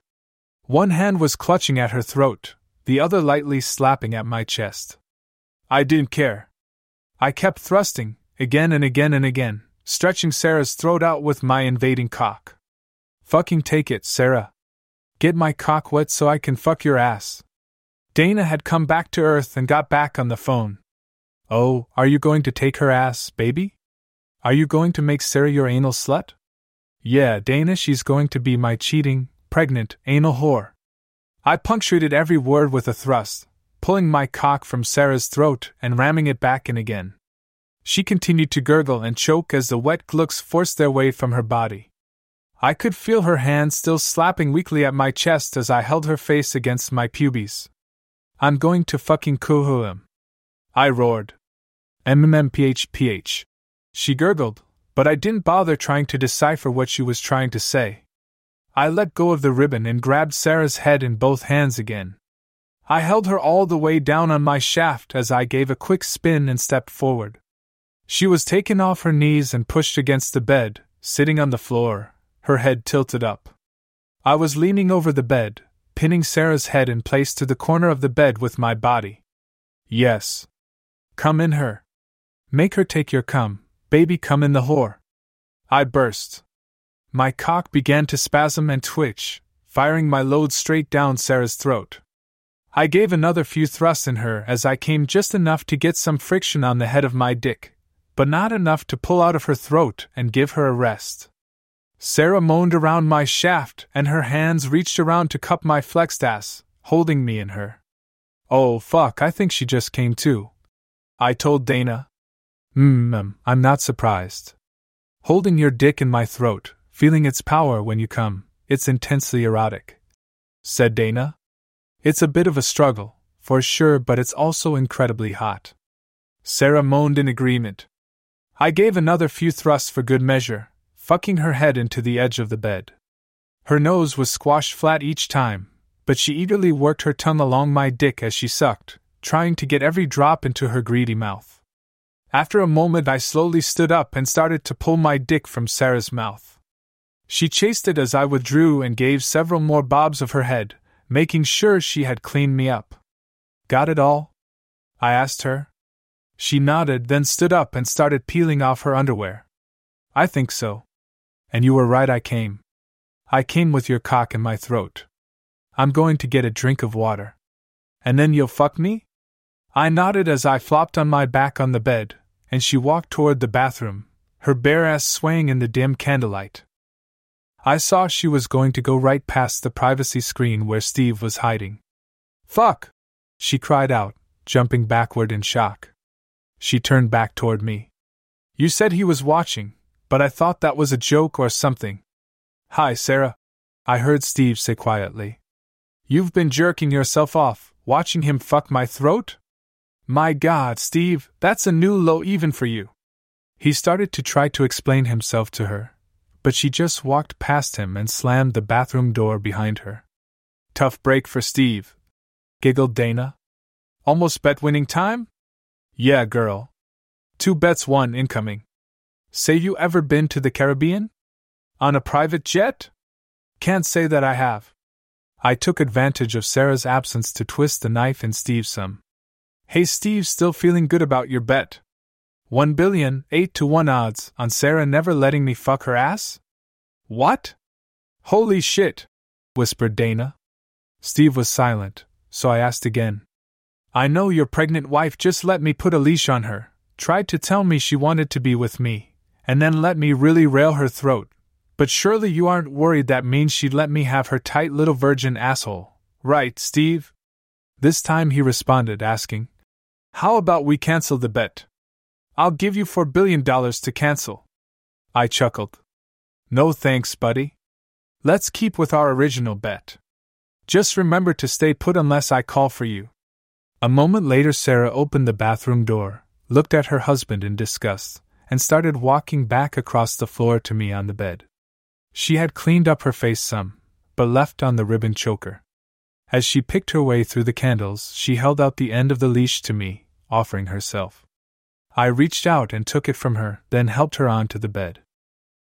One hand was clutching at her throat, the other lightly slapping at my chest. I didn't care. I kept thrusting, again and again and again, stretching Sarah's throat out with my invading cock. Fucking take it, Sarah. Get my cock wet so I can fuck your ass. Dana had come back to Earth and got back on the phone. Oh, are you going to take her ass, baby? Are you going to make Sarah your anal slut? Yeah, Dana, she's going to be my cheating, pregnant, anal whore. I punctuated every word with a thrust, pulling my cock from Sarah's throat and ramming it back in again. She continued to gurgle and choke as the wet glucks forced their way from her body. I could feel her hand still slapping weakly at my chest as I held her face against my pubes. I'm going to fucking coo him. I roared. MMMPHPH. She gurgled, but I didn't bother trying to decipher what she was trying to say. I let go of the ribbon and grabbed Sarah's head in both hands again. I held her all the way down on my shaft as I gave a quick spin and stepped forward. She was taken off her knees and pushed against the bed, sitting on the floor, her head tilted up. I was leaning over the bed, pinning Sarah's head in place to the corner of the bed with my body. Yes. Come in her. Make her take your cum, baby, come in the whore. I burst. My cock began to spasm and twitch, firing my load straight down Sarah's throat. I gave another few thrusts in her as I came just enough to get some friction on the head of my dick, but not enough to pull out of her throat and give her a rest. Sarah moaned around my shaft, and her hands reached around to cup my flexed ass, holding me in her. Oh, fuck, I think she just came to. I told Dana. Mmm, I'm not surprised. Holding your dick in my throat, feeling its power when you come, it's intensely erotic. Said Dana. It's a bit of a struggle, for sure, but it's also incredibly hot. Sarah moaned in agreement. I gave another few thrusts for good measure, fucking her head into the edge of the bed. Her nose was squashed flat each time, but she eagerly worked her tongue along my dick as she sucked, trying to get every drop into her greedy mouth. After a moment, I slowly stood up and started to pull my dick from Sarah's mouth. She chased it as I withdrew and gave several more bobs of her head, making sure she had cleaned me up. Got it all? I asked her. She nodded, then stood up and started peeling off her underwear. I think so. And you were right, I came. I came with your cock in my throat. I'm going to get a drink of water. And then you'll fuck me? I nodded as I flopped on my back on the bed, and she walked toward the bathroom, her bare ass swaying in the dim candlelight. I saw she was going to go right past the privacy screen where Steve was hiding. Fuck! She cried out, jumping backward in shock. She turned back toward me. You said he was watching, but I thought that was a joke or something. Hi, Sarah. I heard Steve say quietly. You've been jerking yourself off, watching him fuck my throat? My god, Steve, that's a new low even for you. He started to try to explain himself to her, but she just walked past him and slammed the bathroom door behind her. Tough break for Steve, giggled Dana. Almost bet winning time? Yeah, girl. Two bets, one incoming. Say you ever been to the Caribbean? On a private jet? Can't say that I have. I took advantage of Sarah's absence to twist the knife in Steve's thumb. Hey Steve, still feeling good about your bet? One billion, eight to one odds on Sarah never letting me fuck her ass? What? Holy shit, whispered Dana. Steve was silent, so I asked again. I know your pregnant wife just let me put a leash on her, tried to tell me she wanted to be with me, and then let me really rail her throat. But surely you aren't worried that means she'd let me have her tight little virgin asshole, right, Steve? This time he responded, asking, How about we cancel the bet? I'll give you four billion dollars to cancel. I chuckled. No thanks, buddy. Let's keep with our original bet. Just remember to stay put unless I call for you. A moment later, Sarah opened the bathroom door, looked at her husband in disgust, and started walking back across the floor to me on the bed. She had cleaned up her face some, but left on the ribbon choker. As she picked her way through the candles, she held out the end of the leash to me, offering herself. I reached out and took it from her, then helped her onto the bed.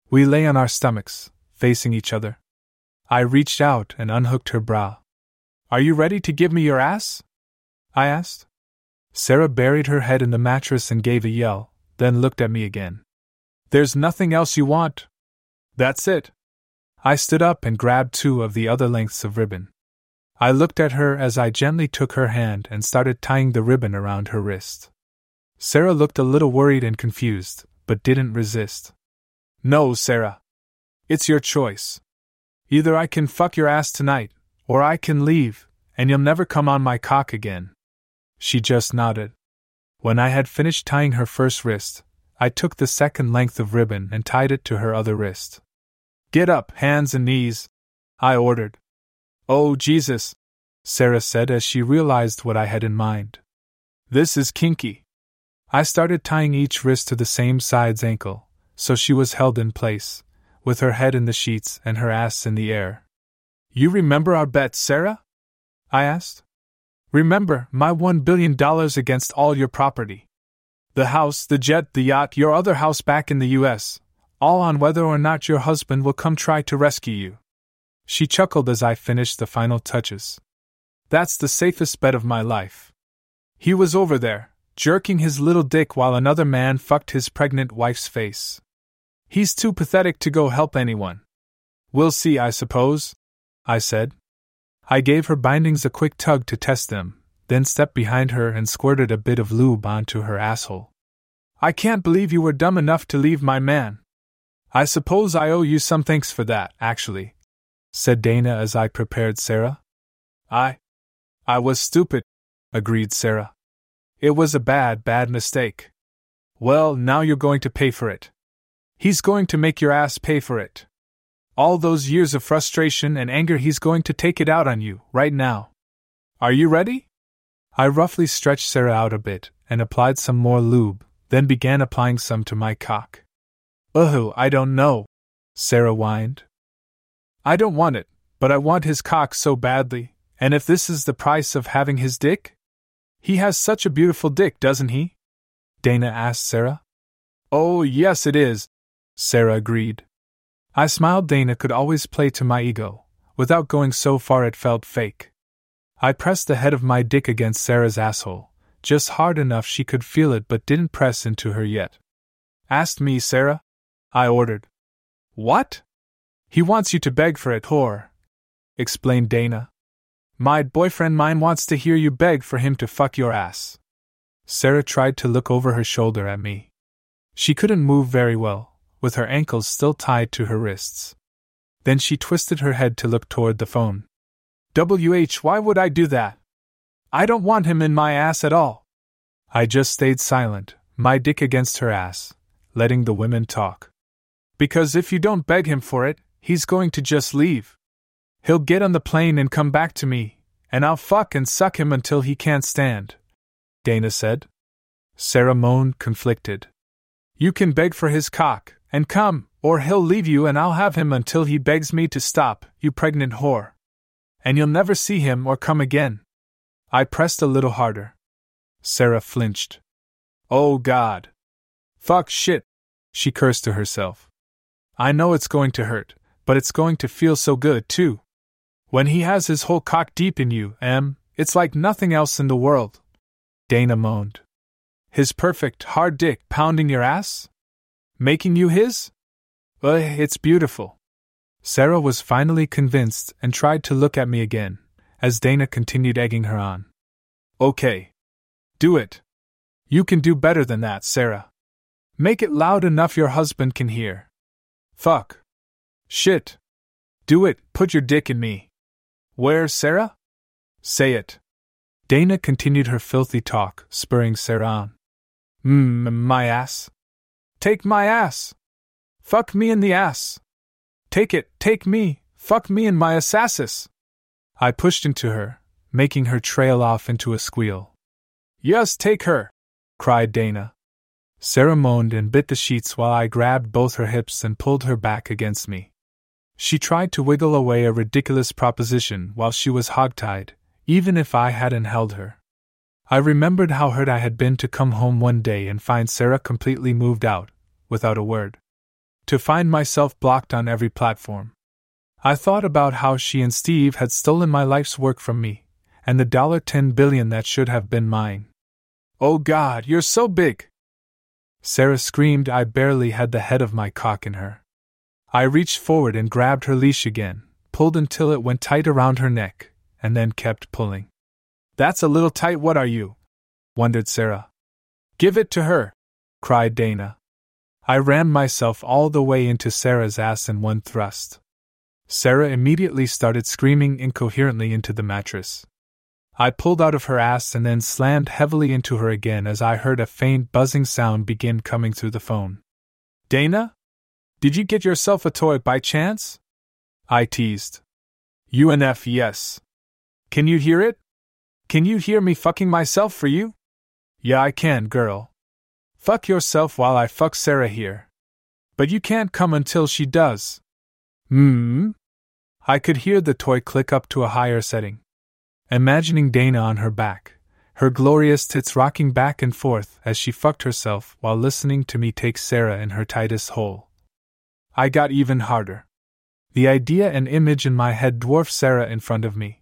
We lay on our stomachs, facing each other. I reached out and unhooked her bra. Are you ready to give me your ass? I asked. Sarah buried her head in the mattress and gave a yell, then looked at me again. There's nothing else you want. That's it. I stood up and grabbed two of the other lengths of ribbon. I looked at her as I gently took her hand and started tying the ribbon around her wrist. Sarah looked a little worried and confused, but didn't resist. No, Sarah. It's your choice. Either I can fuck your ass tonight, or I can leave, and you'll never come on my cock again. She just nodded. When I had finished tying her first wrist, I took the second length of ribbon and tied it to her other wrist. Get up, hands and knees, I ordered. Oh, Jesus, Sarah said as she realized what I had in mind. This is kinky. I started tying each wrist to the same side's ankle, so she was held in place, with her head in the sheets and her ass in the air. You remember our bet, Sarah? I asked. Remember, my $1 billion against all your property. The house, the jet, the yacht, your other house back in the U.S., all on whether or not your husband will come try to rescue you. She chuckled as I finished the final touches. That's the safest bet of my life. He was over there, jerking his little dick while another man fucked his pregnant wife's face. He's too pathetic to go help anyone. We'll see, I suppose, I said. I gave her bindings a quick tug to test them, then stepped behind her and squirted a bit of lube onto her asshole. I can't believe you were dumb enough to leave my man. I suppose I owe you some thanks for that, actually, said Dana as I prepared Sarah. I. I was stupid, agreed Sarah. It was a bad, bad mistake. Well, now you're going to pay for it. He's going to make your ass pay for it. All those years of frustration and anger, he's going to take it out on you, right now. Are you ready? I roughly stretched Sarah out a bit and applied some more lube, then began applying some to my cock. Ugh, I don't know, Sarah whined. I don't want it, but I want his cock so badly, and if this is the price of having his dick? He has such a beautiful dick, doesn't he? Dana asked Sarah. Oh, yes, it is, Sarah agreed. I smiled. Dana could always play to my ego, without going so far it felt fake. I pressed the head of my dick against Sarah's asshole, just hard enough she could feel it but didn't press into her yet. Asked me, Sarah? I ordered. What? He wants you to beg for it, whore, explained Dana. My boyfriend mine wants to hear you beg for him to fuck your ass. Sarah tried to look over her shoulder at me. She couldn't move very well, with her ankles still tied to her wrists. Then she twisted her head to look toward the phone. WH, why would I do that? I don't want him in my ass at all. I just stayed silent, my dick against her ass, letting the women talk. Because if you don't beg him for it, he's going to just leave. He'll get on the plane and come back to me, and I'll fuck and suck him until he can't stand. Dana said. Sarah moaned, conflicted. You can beg for his cock, and come, or he'll leave you and I'll have him until he begs me to stop, you pregnant whore. And you'll never see him or come again. I pressed a little harder. Sarah flinched. Oh God. Fuck shit, she cursed to herself. I know it's going to hurt, but it's going to feel so good, too. When he has his whole cock deep in you, Em, it's like nothing else in the world. Dana moaned. His perfect, hard dick pounding your ass? Making you his? Ugh, it's beautiful. Sarah was finally convinced and tried to look at me again, as Dana continued egging her on. Okay. Do it. You can do better than that, Sarah. Make it loud enough your husband can hear. Fuck. Shit. Do it, put your dick in me. Where, Sarah? Say it. Dana continued her filthy talk, spurring Sarah on. Mmm, my ass. Take my ass. Fuck me in the ass. Take it, take me, fuck me in my assassis. I pushed into her, making her trail off into a squeal. Yes, take her, cried Dana. Sarah moaned and bit the sheets while I grabbed both her hips and pulled her back against me. She tried to wiggle away a ridiculous proposition while she was hogtied, even if I hadn't held her. I remembered how hurt I had been to come home one day and find Sarah completely moved out, without a word. To find myself blocked on every platform. I thought about how she and Steve had stolen my life's work from me, and the dollar ten billion that should have been mine. Oh God, you're so big! Sarah screamed I barely had the head of my cock in her. I reached forward and grabbed her leash again, pulled until it went tight around her neck, and then kept pulling. That's a little tight, what are you? wondered Sarah. Give it to her, cried Dana. I rammed myself all the way into Sarah's ass in one thrust. Sarah immediately started screaming incoherently into the mattress. I pulled out of her ass and then slammed heavily into her again as I heard a faint buzzing sound begin coming through the phone. Dana? Did you get yourself a toy by chance? I teased. UNF, yes. Can you hear it? Can you hear me fucking myself for you? Yeah, I can, girl. Fuck yourself while I fuck Sarah here. But you can't come until she does. Hmm? I could hear the toy click up to a higher setting. Imagining Dana on her back, her glorious tits rocking back and forth as she fucked herself while listening to me take Sarah in her tightest hole. I got even harder. The idea and image in my head dwarfed Sarah in front of me.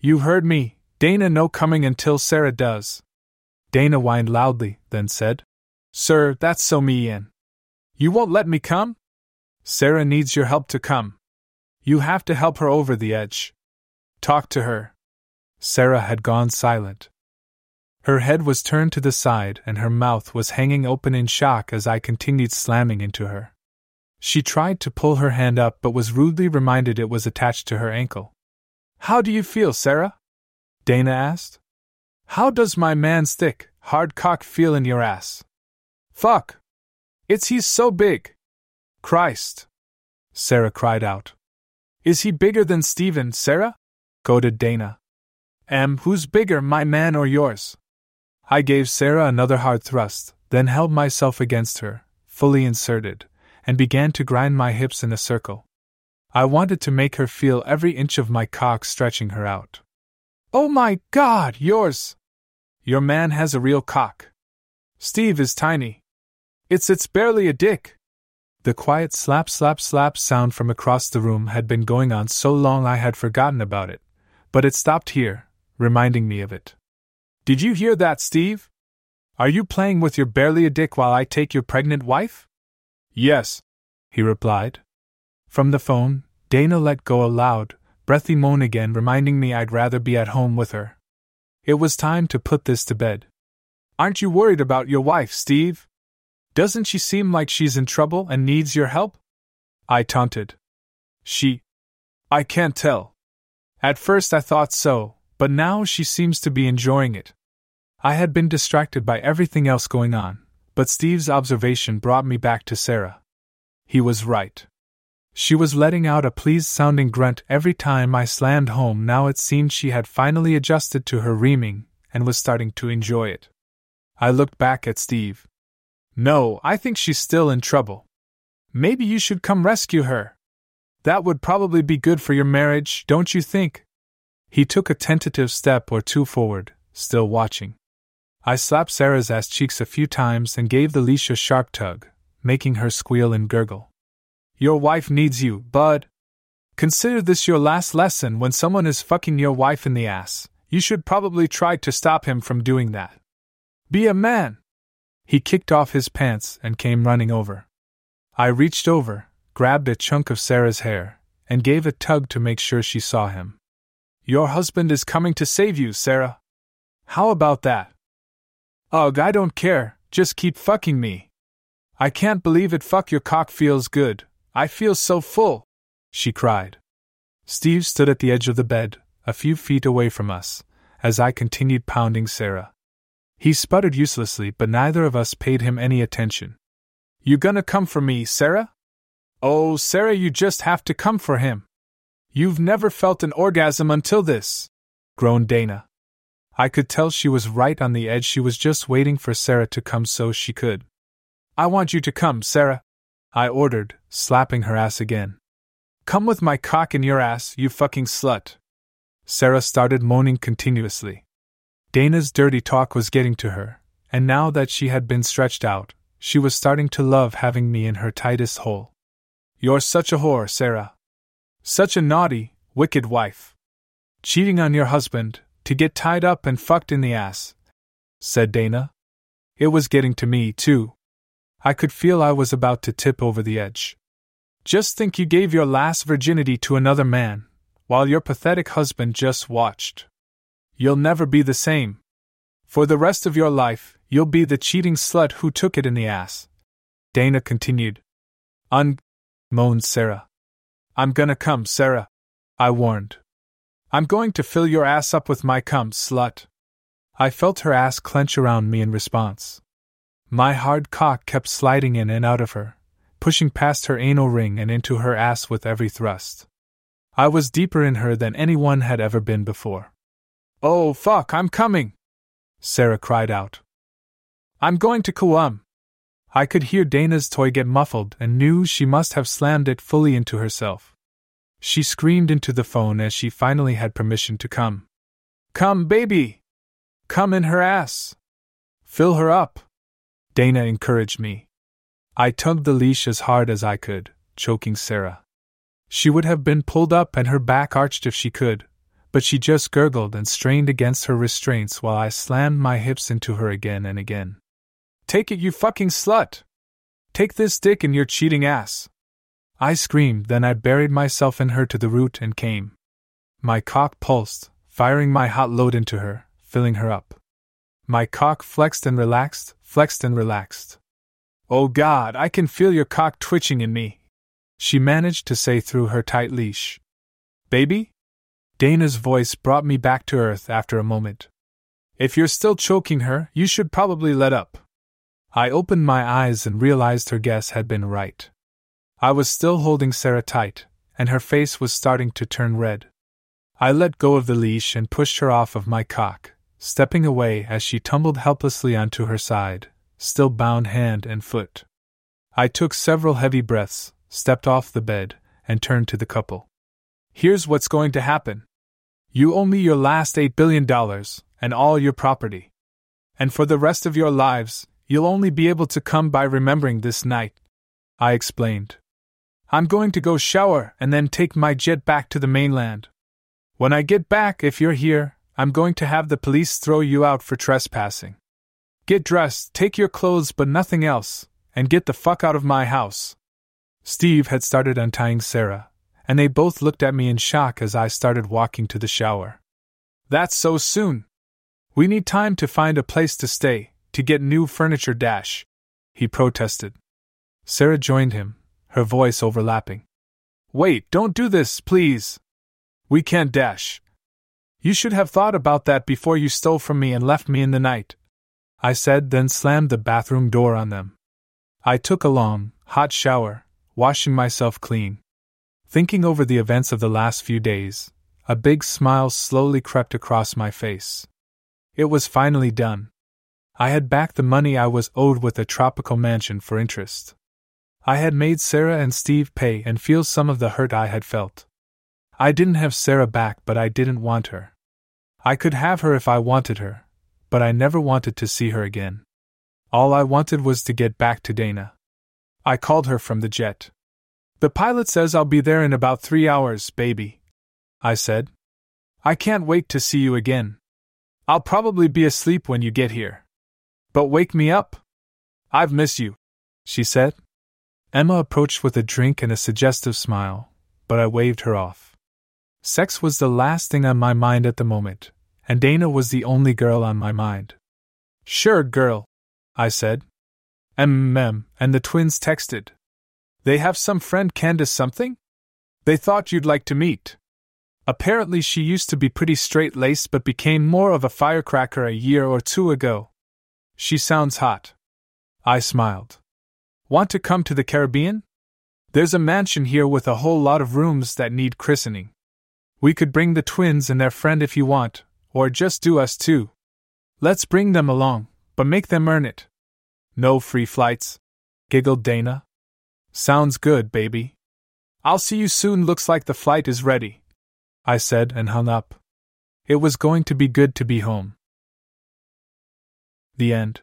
You heard me, Dana no coming until Sarah does. Dana whined loudly, then said, Sir, that's so me in. You won't let me come? Sarah needs your help to come. You have to help her over the edge. Talk to her. Sarah had gone silent. Her head was turned to the side and her mouth was hanging open in shock as I continued slamming into her. She tried to pull her hand up but was rudely reminded it was attached to her ankle. How do you feel, Sarah? Dana asked. How does my man's thick, hard cock feel in your ass? Fuck! It's he's so big! Christ! Sarah cried out. Is he bigger than Stephen, Sarah? goaded Dana. M, who's bigger, my man or yours? I gave Sarah another hard thrust, then held myself against her, fully inserted, and began to grind my hips in a circle. I wanted to make her feel every inch of my cock stretching her out. Oh my god, yours! Your man has a real cock. Steve is tiny. It's it's barely a dick. The quiet slap slap slap sound from across the room had been going on so long I had forgotten about it, but it stopped here, reminding me of it. Did you hear that, Steve? Are you playing with your barely a dick while I take your pregnant wife? Yes, he replied. From the phone, Dana let go a loud, breathy moan again, reminding me I'd rather be at home with her. It was time to put this to bed. Aren't you worried about your wife, Steve? Doesn't she seem like she's in trouble and needs your help? I taunted. She. I can't tell. At first I thought so, but now she seems to be enjoying it. I had been distracted by everything else going on, but Steve's observation brought me back to Sarah. He was right. She was letting out a pleased sounding grunt every time I slammed home. Now it seemed she had finally adjusted to her reaming and was starting to enjoy it. I looked back at Steve. No, I think she's still in trouble. Maybe you should come rescue her. That would probably be good for your marriage, don't you think? He took a tentative step or two forward, still watching. I slapped Sarah's ass cheeks a few times and gave the leash a sharp tug, making her squeal and gurgle. Your wife needs you, bud. Consider this your last lesson when someone is fucking your wife in the ass. You should probably try to stop him from doing that. Be a man. He kicked off his pants and came running over. I reached over, grabbed a chunk of Sarah's hair, and gave a tug to make sure she saw him. Your husband is coming to save you, Sarah. How about that? Ugh, I don't care, just keep fucking me. I can't believe it, fuck your cock feels good. I feel so full, she cried. Steve stood at the edge of the bed, a few feet away from us, as I continued pounding Sarah. He sputtered uselessly, but neither of us paid him any attention. You gonna come for me, Sarah? Oh, Sarah, you just have to come for him. You've never felt an orgasm until this, groaned Dana. I could tell she was right on the edge. She was just waiting for Sarah to come so she could. I want you to come, Sarah, I ordered, slapping her ass again. Come with my cock in your ass, you fucking slut. Sarah started moaning continuously. Dana's dirty talk was getting to her, and now that she had been stretched out, she was starting to love having me in her tightest hole. You're such a whore, Sarah. Such a naughty, wicked wife. Cheating on your husband, to get tied up and fucked in the ass, said Dana. It was getting to me, too. I could feel I was about to tip over the edge. Just think you gave your last virginity to another man, while your pathetic husband just watched. You'll never be the same. For the rest of your life, you'll be the cheating slut who took it in the ass. Dana continued. Un. moaned Sarah. I'm gonna come, Sarah. I warned. I'm going to fill your ass up with my cum, slut. I felt her ass clench around me in response. My hard cock kept sliding in and out of her, pushing past her anal ring and into her ass with every thrust. I was deeper in her than anyone had ever been before. Oh, fuck, I'm coming! Sarah cried out. I'm going to Kuum. I could hear Dana's toy get muffled and knew she must have slammed it fully into herself. She screamed into the phone as she finally had permission to come. Come, baby! Come in her ass! Fill her up! Dana encouraged me. I tugged the leash as hard as I could, choking Sarah. She would have been pulled up and her back arched if she could, but she just gurgled and strained against her restraints while I slammed my hips into her again and again. Take it, you fucking slut! Take this dick in your cheating ass! I screamed, then I buried myself in her to the root and came. My cock pulsed, firing my hot load into her, filling her up. My cock flexed and relaxed, flexed and relaxed. Oh God, I can feel your cock twitching in me. She managed to say through her tight leash. Baby? Dana's voice brought me back to earth after a moment. If you're still choking her, you should probably let up. I opened my eyes and realized her guess had been right. I was still holding Sarah tight, and her face was starting to turn red. I let go of the leash and pushed her off of my cock, stepping away as she tumbled helplessly onto her side, still bound hand and foot. I took several heavy breaths, stepped off the bed, and turned to the couple. Here's what's going to happen. You owe me your last $8 billion and all your property. And for the rest of your lives, you'll only be able to come by remembering this night. I explained. I'm going to go shower and then take my jet back to the mainland. When I get back, if you're here, I'm going to have the police throw you out for trespassing. Get dressed, take your clothes but nothing else, and get the fuck out of my house. Steve had started untying Sarah, and they both looked at me in shock as I started walking to the shower. That's so soon. We need time to find a place to stay, to get new furniture dash. He protested. Sarah joined him, her voice overlapping. Wait, don't do this, please. We can't dash. You should have thought about that before you stole from me and left me in the night. I said, then slammed the bathroom door on them. I took a long, hot shower, washing myself clean. Thinking over the events of the last few days, a big smile slowly crept across my face. It was finally done. I had back the money I was owed with a tropical mansion for interest. I had made Sarah and Steve pay and feel some of the hurt I had felt. I didn't have Sarah back, but I didn't want her. I could have her if I wanted her, but I never wanted to see her again. All I wanted was to get back to Dana. I called her from the jet. The pilot says I'll be there in about three hours, baby. I said. I can't wait to see you again. I'll probably be asleep when you get here. But wake me up. I've missed you, she said. Emma approached with a drink and a suggestive smile, but I waved her off. Sex was the last thing on my mind at the moment, and Dana was the only girl on my mind. Sure, girl, I said. Mm, and the twins texted. They have some friend Candace something? They thought you'd like to meet. Apparently, she used to be pretty straight laced but became more of a firecracker a year or two ago. She sounds hot. I smiled. Want to come to the Caribbean? There's a mansion here with a whole lot of rooms that need christening. We could bring the twins and their friend if you want, or just do us two. Let's bring them along, but make them earn it. No free flights, giggled Dana. Sounds good, baby. I'll see you soon. Looks like the flight is ready. I said and hung up. It was going to be good to be home. The end.